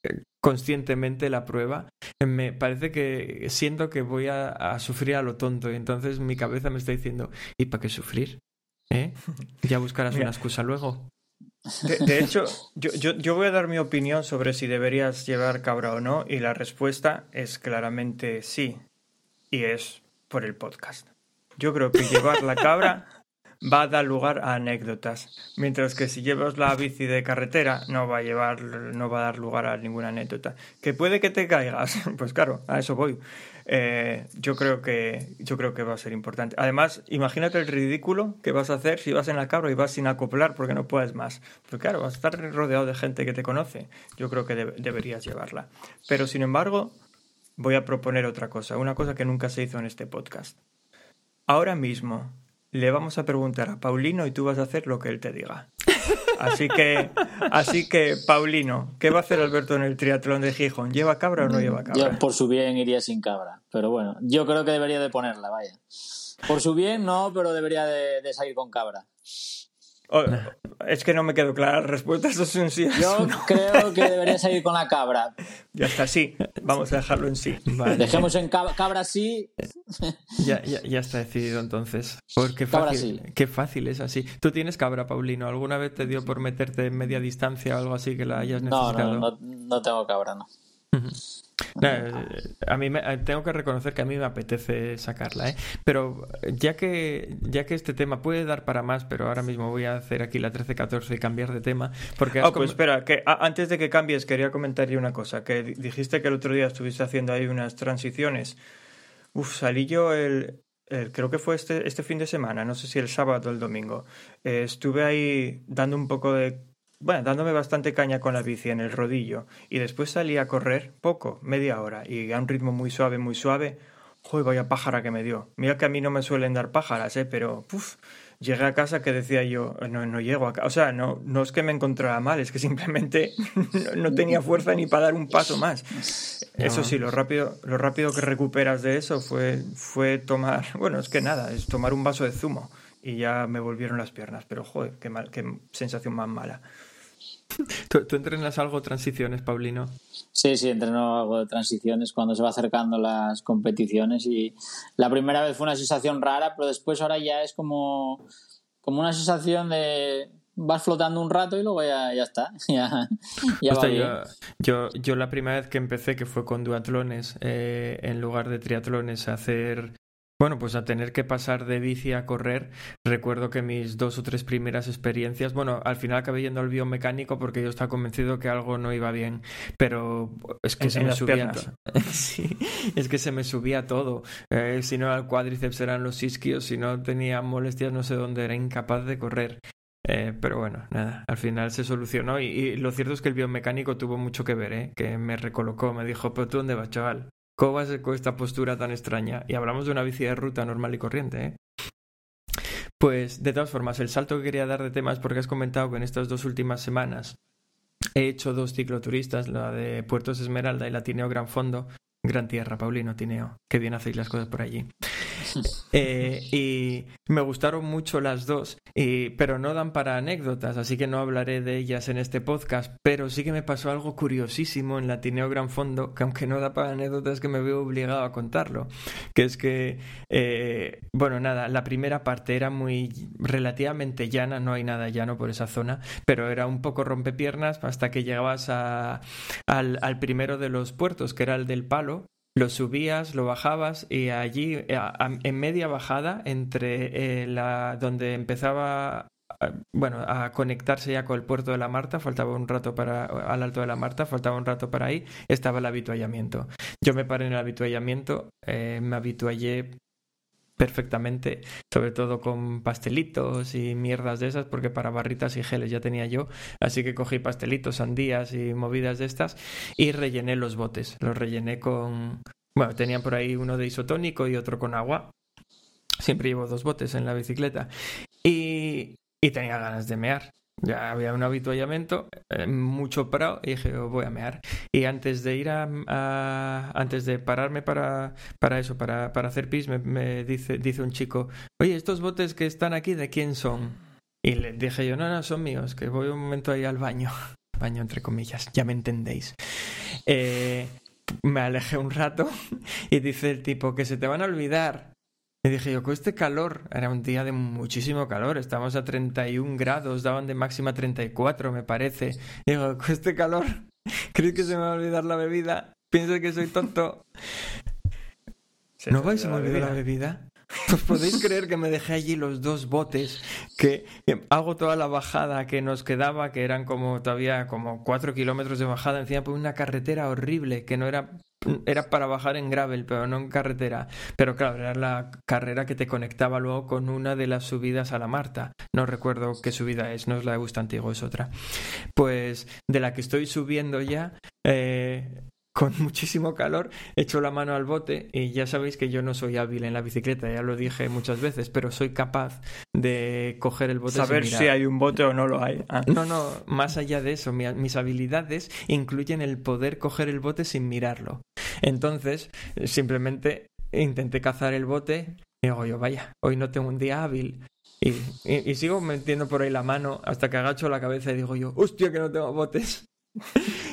eh, conscientemente la prueba, eh, me parece que siento que voy a, a sufrir a lo tonto, y entonces mi cabeza me está diciendo, ¿y para qué sufrir? ¿Eh? Ya buscarás [laughs] Mira. una excusa luego. De, hecho, yo, yo, yo voy a dar mi opinión sobre si deberías llevar cabra o no, y la respuesta es claramente sí, y es por el podcast. Yo creo que llevar la cabra va a dar lugar a anécdotas, mientras que si llevas la bici de carretera no va a llevar, no va a dar lugar a ninguna anécdota. Que puede que te caigas, [laughs] pues claro, a eso voy. Eh, yo creo que yo creo que va a ser importante. Además, imagínate el ridículo que vas a hacer si vas en la cabra y vas sin acoplar porque no puedes más. Porque claro, vas a estar rodeado de gente que te conoce. Yo creo que deb- deberías llevarla. Pero sin embargo, voy a proponer otra cosa, una cosa que nunca se hizo en este podcast. Ahora mismo le vamos a preguntar a Paulino y tú vas a hacer lo que él te diga. Así que, así que, Paulino, ¿qué va a hacer Alberto en el triatlón de Gijón? ¿Lleva cabra o no lleva cabra? Por su bien iría sin cabra, pero bueno, yo creo que debería de ponerla, vaya. Por su bien no, pero debería de, de salir con cabra. Oh, es que no me quedó clara la respuesta, [laughs] eso es un sí. Yo no. creo que [laughs] debería salir con la cabra. Ya está, sí. Vamos a dejarlo en sí. Vale. Dejemos en cab- cabra sí. Ya, ya, ya está decidido entonces. Porque Cabra fácil, sí. qué fácil es así. ¿Tú tienes cabra, Paulino? ¿Alguna vez te dio por meterte en media distancia o algo así que la hayas No, necesitado? no, no, no tengo cabra, no. Eh, a mí me, eh, tengo que reconocer que a mí me apetece sacarla, ¿eh? Pero eh, ya que, ya que este tema puede dar para más, pero ahora mismo voy a hacer aquí la 13-14 y cambiar de tema, porque Ah, pues espera, que a- antes de que cambies quería comentar yo una cosa, que di- dijiste que el otro día estuviste haciendo ahí unas transiciones. Uf, salí yo el, el- creo que fue este, este fin de semana, no sé si el sábado o el domingo. Eh, estuve ahí dando un poco de, bueno, dándome bastante caña con la bici en el rodillo y después salí a correr poco, media hora y a un ritmo muy suave, muy suave. Joder, vaya pájara que me dio. Mira que a mí no me suelen dar pájaras, ¿eh? Pero, puf, llegué a casa que decía yo, no, no llego a casa. O sea, no, no es que me encontrara mal, es que simplemente [laughs] no, no tenía fuerza ni para dar un paso más. Eso sí, lo rápido, lo rápido que recuperas de eso fue, fue tomar, [laughs] bueno, es que nada, es tomar un vaso de zumo y ya me volvieron las piernas. Pero, joder, qué, mal, qué sensación más mala. [laughs] ¿Tú, tú entrenas algo transiciones, Paulino? Sí, sí, entreno algo de transiciones cuando se va acercando las competiciones y la primera vez fue una sensación rara, pero después ahora ya es como, como una sensación de, vas flotando un rato y luego ya, ya está. [laughs] Ya, ya va Hostia, bien. yo, yo, yo la primera vez que empecé, que fue con duatlones, eh, en lugar de triatlones, a hacer, bueno, pues a tener que pasar de bici a correr, recuerdo que mis dos o tres primeras experiencias, bueno, al final acabé yendo al biomecánico porque yo estaba convencido que algo no iba bien, pero es que En- se en me subía. [laughs] Sí, es que se me subía todo. Eh, si no era el cuádriceps eran los isquios, si no tenía molestias no sé dónde, era incapaz de correr. Eh, pero bueno, nada, al final se solucionó y, y lo cierto es que el biomecánico tuvo mucho que ver, ¿eh? que me recolocó, me dijo, pero tú dónde vas, chaval, ¿cómo vas con esta postura tan extraña? Y hablamos de una bici de ruta normal y corriente, ¿eh? Pues de todas formas, el salto que quería dar de tema es porque has comentado que en estas dos últimas semanas he hecho dos cicloturistas, la de Puertos Esmeralda y la Tineo Gran Fondo. Gran tierra, Paulino Tineo. Qué bien hacéis las cosas por allí. [laughs] Eh, y me gustaron mucho las dos, y, pero no dan para anécdotas, así que no hablaré de ellas en este podcast. Pero sí que me pasó algo curiosísimo en la Tineo Gran Fondo, que aunque no da para anécdotas, que me veo obligado a contarlo. Que es que, eh, bueno, nada, la primera parte era muy relativamente llana, no hay nada llano por esa zona, pero era un poco rompepiernas hasta que llegabas al, al primero de los puertos, que era el del Palo. Lo subías, lo bajabas y allí, eh, en media bajada, entre eh, la donde empezaba a- bueno, a conectarse ya con el puerto de la Marta, faltaba un rato para al alto de la Marta, faltaba un rato para ahí, estaba el habituallamiento. Yo me paré en el habituallamiento, eh, me habituallé perfectamente, sobre todo con pastelitos y mierdas de esas, porque para barritas y geles ya tenía yo, así que cogí pastelitos, sandías y movidas de estas y rellené los botes, los rellené con, bueno, tenían por ahí uno de isotónico y otro con agua. Siempre llevo dos botes en la bicicleta y, y tenía ganas de mear. Ya había un habituallamiento, eh, mucho prado, y dije, "Oh, voy a mear. Y antes de ir a, antes de pararme para, para eso, para, para hacer pis, me, me dice, dice un chico, oye, estos botes que están aquí, ¿de quién son? Y le dije yo, no, no, son míos, que voy un momento ahí al baño. [laughs] Baño entre comillas, ya me entendéis. Eh, me alejé un rato [laughs] y dice el tipo que se te van a olvidar. Y dije yo, con este calor, era un día de muchísimo calor, estábamos a 31 grados, daban de máxima 34, me parece. Y digo, con este calor, [laughs] ¿crees que se me va a olvidar la bebida? ¿Piensas que soy tonto? Se ¿No vais a olvidar la bebida? ¿Os podéis creer que me dejé allí los dos botes? Que, que hago toda la bajada que nos quedaba, que eran como todavía como cuatro kilómetros de bajada encima por una carretera horrible, que no era, era para bajar en gravel, pero no en carretera. Pero claro, era la carrera que te conectaba luego con una de las subidas a la Marta. No recuerdo qué subida es, no es la de Bustantigo, es otra. Pues de la que estoy subiendo ya, eh, con [laughs] muchísimo calor, echo la mano al bote y ya sabéis que yo no soy hábil en la bicicleta, ya lo dije muchas veces, pero soy capaz de coger el bote sin Saber si hay un bote o no lo hay. Ah. No, no, más allá de eso, mi- mis habilidades incluyen el poder coger el bote sin mirarlo. Entonces, simplemente intenté cazar el bote y digo yo, vaya, hoy no tengo un día hábil. Y, y- y sigo metiendo por ahí la mano hasta que agacho la cabeza y digo yo, hostia, que no tengo botes.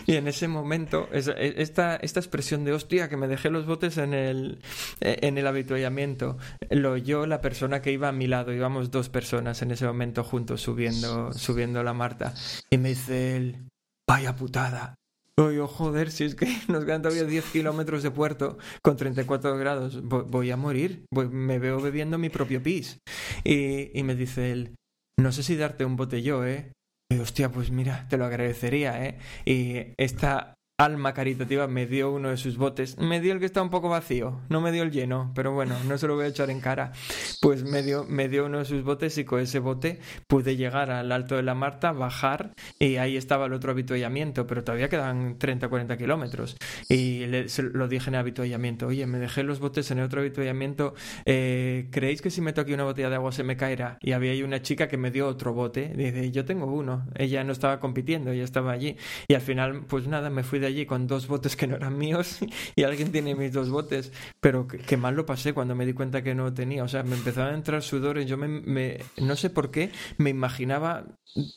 Y en ese momento, e, esta, esta expresión de hostia, que me dejé los botes en el, eh, en el habituallamiento, lo oyó la persona que iba a mi lado. Íbamos dos personas en ese momento juntos subiendo, subiendo la Marta. Y me dice él, vaya putada. Oye, joder, si es que [laughs] nos quedan todavía 10 kilómetros de puerto con 34 grados, voy, a morir, me veo bebiendo mi propio pis. Y, y me dice él, no sé si darte un bote yo, ¿eh? Hostia, pues mira, te lo agradecería, ¿eh? Y esta alma caritativa me dio uno de sus botes. Me dio el que está un poco vacío, no me dio el lleno, pero bueno, no se lo voy a echar en cara. Pues me dio, me dio uno de sus botes y con ese bote pude llegar al alto de la Marta, bajar y ahí estaba el otro habituallamiento, pero todavía quedan 30 40 kilómetros. Y le, se lo dije en el habituallamiento, oye, me dejé los botes en el otro habituallamiento, eh, ¿creéis que si meto aquí una botella de agua se me caerá? Y había ahí una chica que me dio otro bote, dice, yo tengo uno, ella no estaba compitiendo, ella estaba allí. Y al final, pues nada, me fui de allí con dos botes que no eran míos [laughs] y alguien tiene mis dos botes, pero que, que mal lo pasé cuando me di cuenta que no tenía, o sea, me empezaban a entrar sudores, yo me, me- no sé por qué, me imaginaba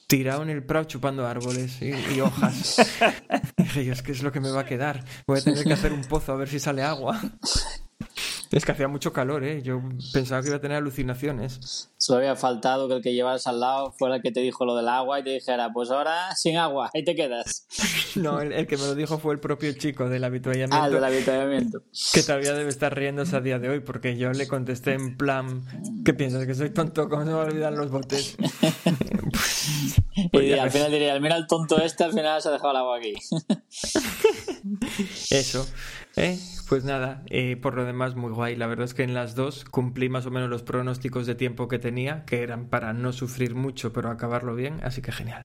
tirado en el prado chupando árboles y, y hojas. [laughs] Dije yo, es que es lo que me va a quedar, voy a tener que hacer un pozo a ver si sale agua. [laughs] Es que hacía mucho calor, ¿eh? Yo pensaba que iba a tener alucinaciones. Solo había faltado que el que llevas al lado fuera el que te dijo lo del agua y te dijera, pues ahora sin agua, ahí te quedas. [laughs] No, el, el que me lo dijo fue el propio chico del avituallamiento. Ah, el del avituallamiento. Que todavía debe estar riéndose a día de hoy, porque yo le contesté en plan, ¿qué piensas? ¿Que soy tonto? ¿Cómo se me olvidan los botes? [laughs] [laughs] Pues y ya al final diría, mira el tonto este, al final se ha dejado el agua aquí. Eso. ¿Eh? Pues nada, eh, por lo demás muy guay. La verdad es que en las dos cumplí más o menos los pronósticos de tiempo que tenía, que eran para no sufrir mucho, pero acabarlo bien, así que genial.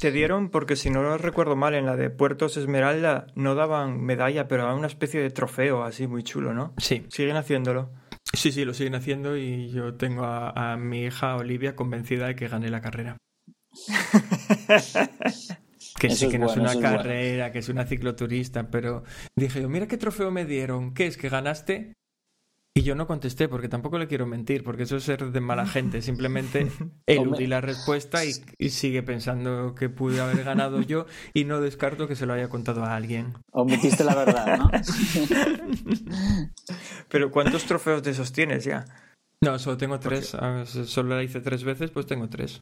Te dieron, porque si no lo recuerdo mal, en la de Puertos Esmeralda no daban medalla, pero daban una especie de trofeo así muy chulo, ¿no? Sí, Siguen haciéndolo. sí, sí, lo siguen haciendo y yo tengo a, a mi hija Olivia convencida de que gané la carrera. [laughs] Que Eso sí, es que no bueno, es una bueno. carrera, que es una cicloturista, pero dije yo, mira qué trofeo me dieron, ¿qué es? ¿Que ganaste? Y yo no contesté porque tampoco le quiero mentir, porque eso es ser de mala gente. [laughs] Simplemente eludí la respuesta y, y sigue pensando que pude haber ganado yo y no descarto que se lo haya contado a alguien. Omitiste la verdad, ¿no? [laughs] Pero ¿cuántos trofeos de esos tienes ya? No, solo tengo tres. a ver, Solo la hice tres veces, pues tengo tres.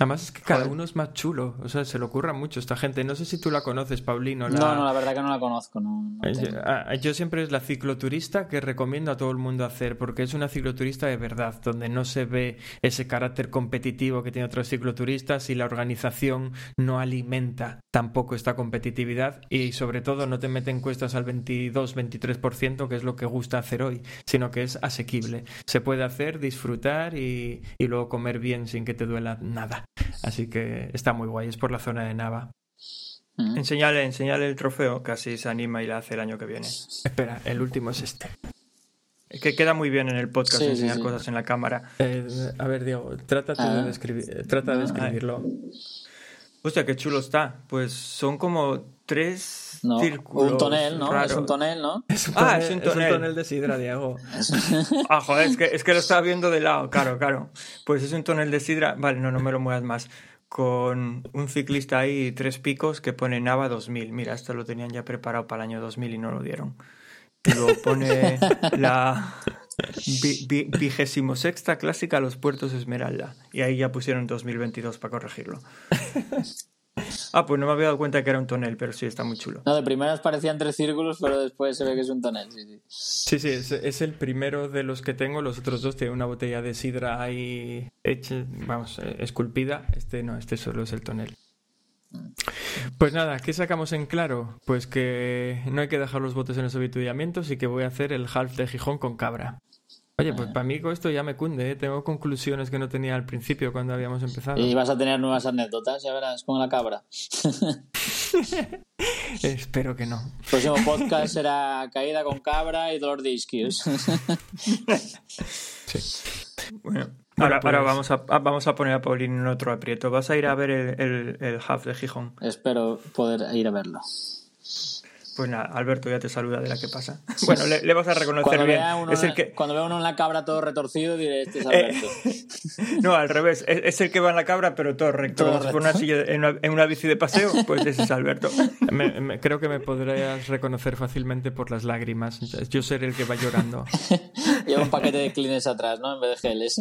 Además es que cada Joder. uno es más chulo. O sea, se le ocurra mucho esta gente. No sé si tú la conoces, Paulino. la- No, no, la verdad que no la conozco. No, no Eh. Yo, ah, yo siempre es la cicloturista que recomiendo a todo el mundo hacer, porque es una cicloturista de verdad, donde no se ve ese carácter competitivo que tiene otros cicloturistas y la organización no alimenta tampoco esta competitividad y sobre todo no te mete encuestas al 22-23%, que es lo que gusta hacer hoy, sino que es asequible. Se puede hacer, disfrutar y, y luego comer bien sin que te duela nada. Así que está muy guay, es por la zona de Nava. Mm. Enseñale, enseñale el trofeo, casi se anima y la hace el año que viene. Espera, el último es este. Que queda muy bien en el podcast Sí, enseñar sí. cosas en la cámara. Eh, a ver, Diego, trata Ah. de, describir, trata de Ah. describirlo. Hostia, qué chulo está. Pues son como tres No, círculos un tonel, ¿no? raros. Es un tonel, ¿no? [laughs] Es un Ah, tonel- es un tonel. de sidra, Diego. Ah, joder, es que, es que lo estaba viendo de lado, claro, claro. Pues es un tonel de sidra. Vale, no, no me lo muevas más. Con un ciclista ahí y tres picos que pone Nava 2000. Mira, esto lo tenían ya preparado para el año 2000 y no lo dieron. Y luego pone [laughs] la vi- vi- vigésimo sexta clásica a los puertos Esmeralda. Y ahí ya pusieron 2022 para corregirlo. [laughs] Ah, pues no me había dado cuenta que era un tonel, pero sí, está muy chulo. No, de primeras parecían tres círculos, pero después se ve que es un tonel. Sí, sí. Sí, sí, es, es el primero de los que tengo. Los otros dos tienen una botella de sidra ahí hecha, vamos, eh, esculpida. Este no, este solo es el tonel. Pues nada, ¿qué sacamos en claro? Pues que no hay que dejar los botes en los avituallamientos y que voy a hacer el half de Gijón con cabra. Oye, pues para mí con esto ya me cunde, ¿eh? tengo conclusiones que no tenía al principio cuando habíamos empezado. Y vas a tener nuevas anécdotas, ya verás, con la cabra. [laughs] Espero que no. El próximo podcast será caída con cabra y dolor de isquios. [laughs] Bueno, Bueno, ahora, pues- ahora vamos, a, a- vamos a poner a Paulín en otro aprieto. Vas a ir a ver el, el, el half de Gijón. Espero poder ir a verlo. Pues nada, Alberto ya te saluda de la que pasa. [laughs] Bueno, le, le vas a reconocer Cuando bien. vea, uno, Es el que... cuando vea uno en la cabra todo retorcido, diré, este es [laughs] Eh, Alberto. [laughs] no, al revés. Es, es el que va en la cabra, pero todo recto. Todo una silla en, una, en una bici de paseo, pues ese es Alberto. Me- me- creo que me podrías reconocer fácilmente por las lágrimas. Yo seré el que va llorando. Lleva un paquete de clines atrás, ¿no? En vez de geles.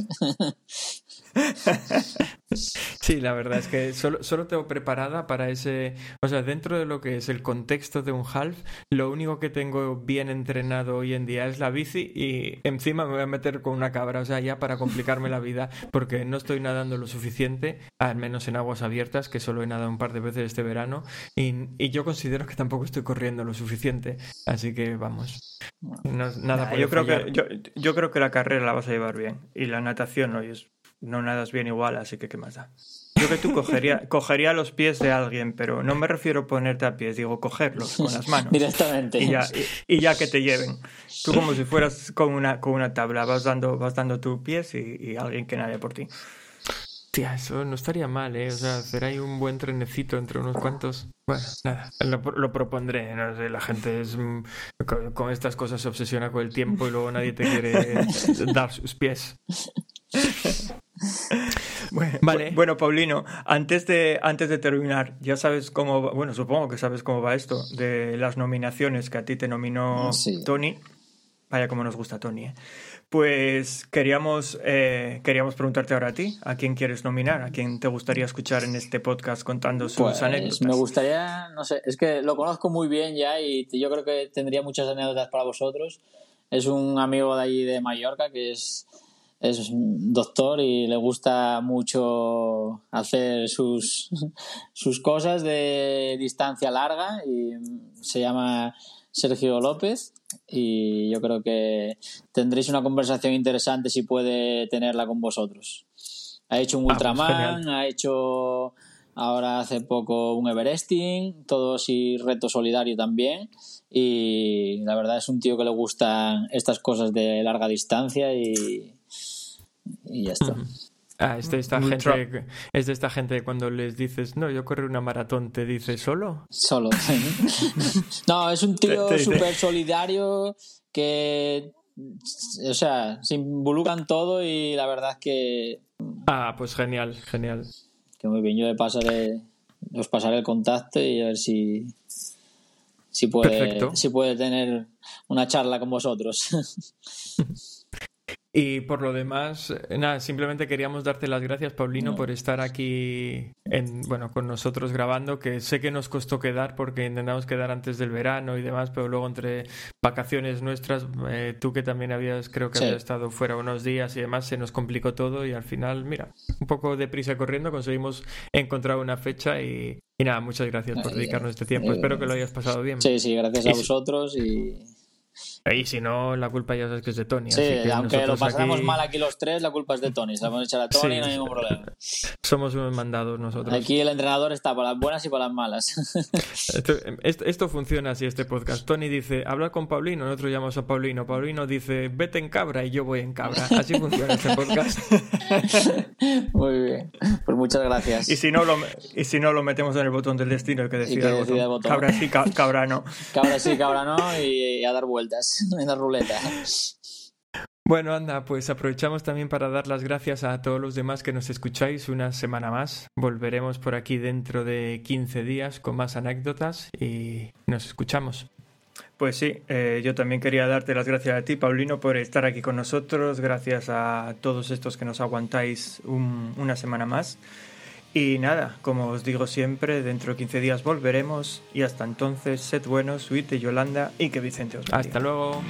[laughs] Sí, la verdad es que solo, solo tengo preparada para ese... O sea, dentro de lo que es el contexto de un half, lo único que tengo bien entrenado hoy en día es la bici y encima me voy a meter con una cabra, o sea, ya para complicarme la vida, porque no estoy nadando lo suficiente, al menos en aguas abiertas, que solo he nadado un par de veces este verano, y, y yo considero que tampoco estoy corriendo lo suficiente, así que vamos. No- nada Nah, yo, creo que, yo, yo creo que la carrera la vas a llevar bien. Y la natación no, y es- no nadas bien igual, así que qué más da. Yo que tú cogería, [laughs] cogería los pies de alguien, pero no me refiero a ponerte a pies, digo cogerlos con las manos. Directamente. y ya, y, y ya que te lleven. Tú como si fueras con una, con una tabla, vas dando, vas dando tus pies y, y alguien que nade por ti. Tía, eso no estaría mal, ¿eh? O sea, hacer ahí un buen trenecito entre unos cuantos. Bueno, nada, lo, lo propondré. No sé, la gente es. mm, Con, con estas cosas se obsesiona con el tiempo y luego nadie te quiere [laughs] dar sus pies. Bueno, Vale. bu- bueno, Paulino, antes de, antes de terminar, ya sabes cómo va- bueno, supongo que sabes cómo va esto, de las nominaciones que a ti te nominó Sí. Tony. Vaya como nos gusta Tony. ¿eh? Pues queríamos, eh, queríamos preguntarte ahora a ti, ¿a quién quieres nominar? ¿A quién te gustaría escuchar en este podcast contando sus Pues anécdotas? me gustaría, no sé, es que lo conozco muy bien ya y yo creo que tendría muchas anécdotas para vosotros. Es un amigo de allí de Mallorca que es, es doctor y le gusta mucho hacer sus, [laughs] sus cosas de distancia larga y se llama Sergio López y yo creo que tendréis una conversación interesante si puede tenerla con vosotros. Ha hecho un Ah, pues Ultraman, genial. ha hecho ahora hace poco un Everesting, todo así reto solidario también y la verdad es un tío que le gustan estas cosas de larga distancia y, y ya está. Ah, es de esta gente, es de esta gente que cuando les dices, no, yo corro una maratón, te dice solo. Solo. [laughs] no, es un tío súper solidario que, o sea, se involucran todo y la verdad es que, Ah, pues genial, genial. que muy bien. Yo le pasaré, os pasaré el contacto y a ver si, si puede, Perfecto. si puede tener una charla con vosotros. [laughs] [laughs] Y por lo demás, eh, nada, simplemente queríamos darte las gracias, Paulino, por estar aquí en, bueno, con nosotros grabando, que sé que nos costó quedar porque intentamos quedar antes del verano y demás, pero luego entre vacaciones nuestras, eh, tú que también habías, creo que Sí. habías estado fuera unos días y demás, se nos complicó todo y al final, mira, un poco deprisa corriendo conseguimos encontrar una fecha y, y nada, muchas gracias por dedicarnos este tiempo. eh, Espero que lo hayas pasado bien. sí, sí, gracias a vosotros y Y si no, la culpa ya sabes que es de Tony. sí, así que aunque lo aquí mal aquí los tres, la culpa es de Tony. Se la vamos a echar a Tony Sí. no hay ningún problema. Somos unos mandados nosotros. Aquí el entrenador está para las buenas y para las malas. [laughs] Esto, esto- funciona así, este podcast. Tony dice, habla con Paulino, nosotros llamamos a Paulino. Paulino dice, vete en cabra y yo voy en cabra. Así [laughs] funciona este podcast. Muy bien. Pues muchas gracias. Y si, no lo, y si no, lo metemos en el botón del destino, el que decida, el, botón. Cabra sí, ca- cabra no. Cabra sí, cabra no, y, y a dar vueltas [laughs] en la ruleta. Bueno, anda, pues aprovechamos también para dar las gracias a todos los demás que nos escucháis una semana más. Volveremos por aquí dentro de 15 días con más anécdotas y nos escuchamos. Pues sí, eh, yo también quería darte las gracias a ti, Paulino, por estar aquí con nosotros. Gracias a todos estos que nos aguantáis un- una semana más. Y nada, como os digo siempre, dentro de 15 días volveremos. Y hasta entonces, sed buenos, Suite, Yolanda y que Vicente os bendiga. Hasta luego.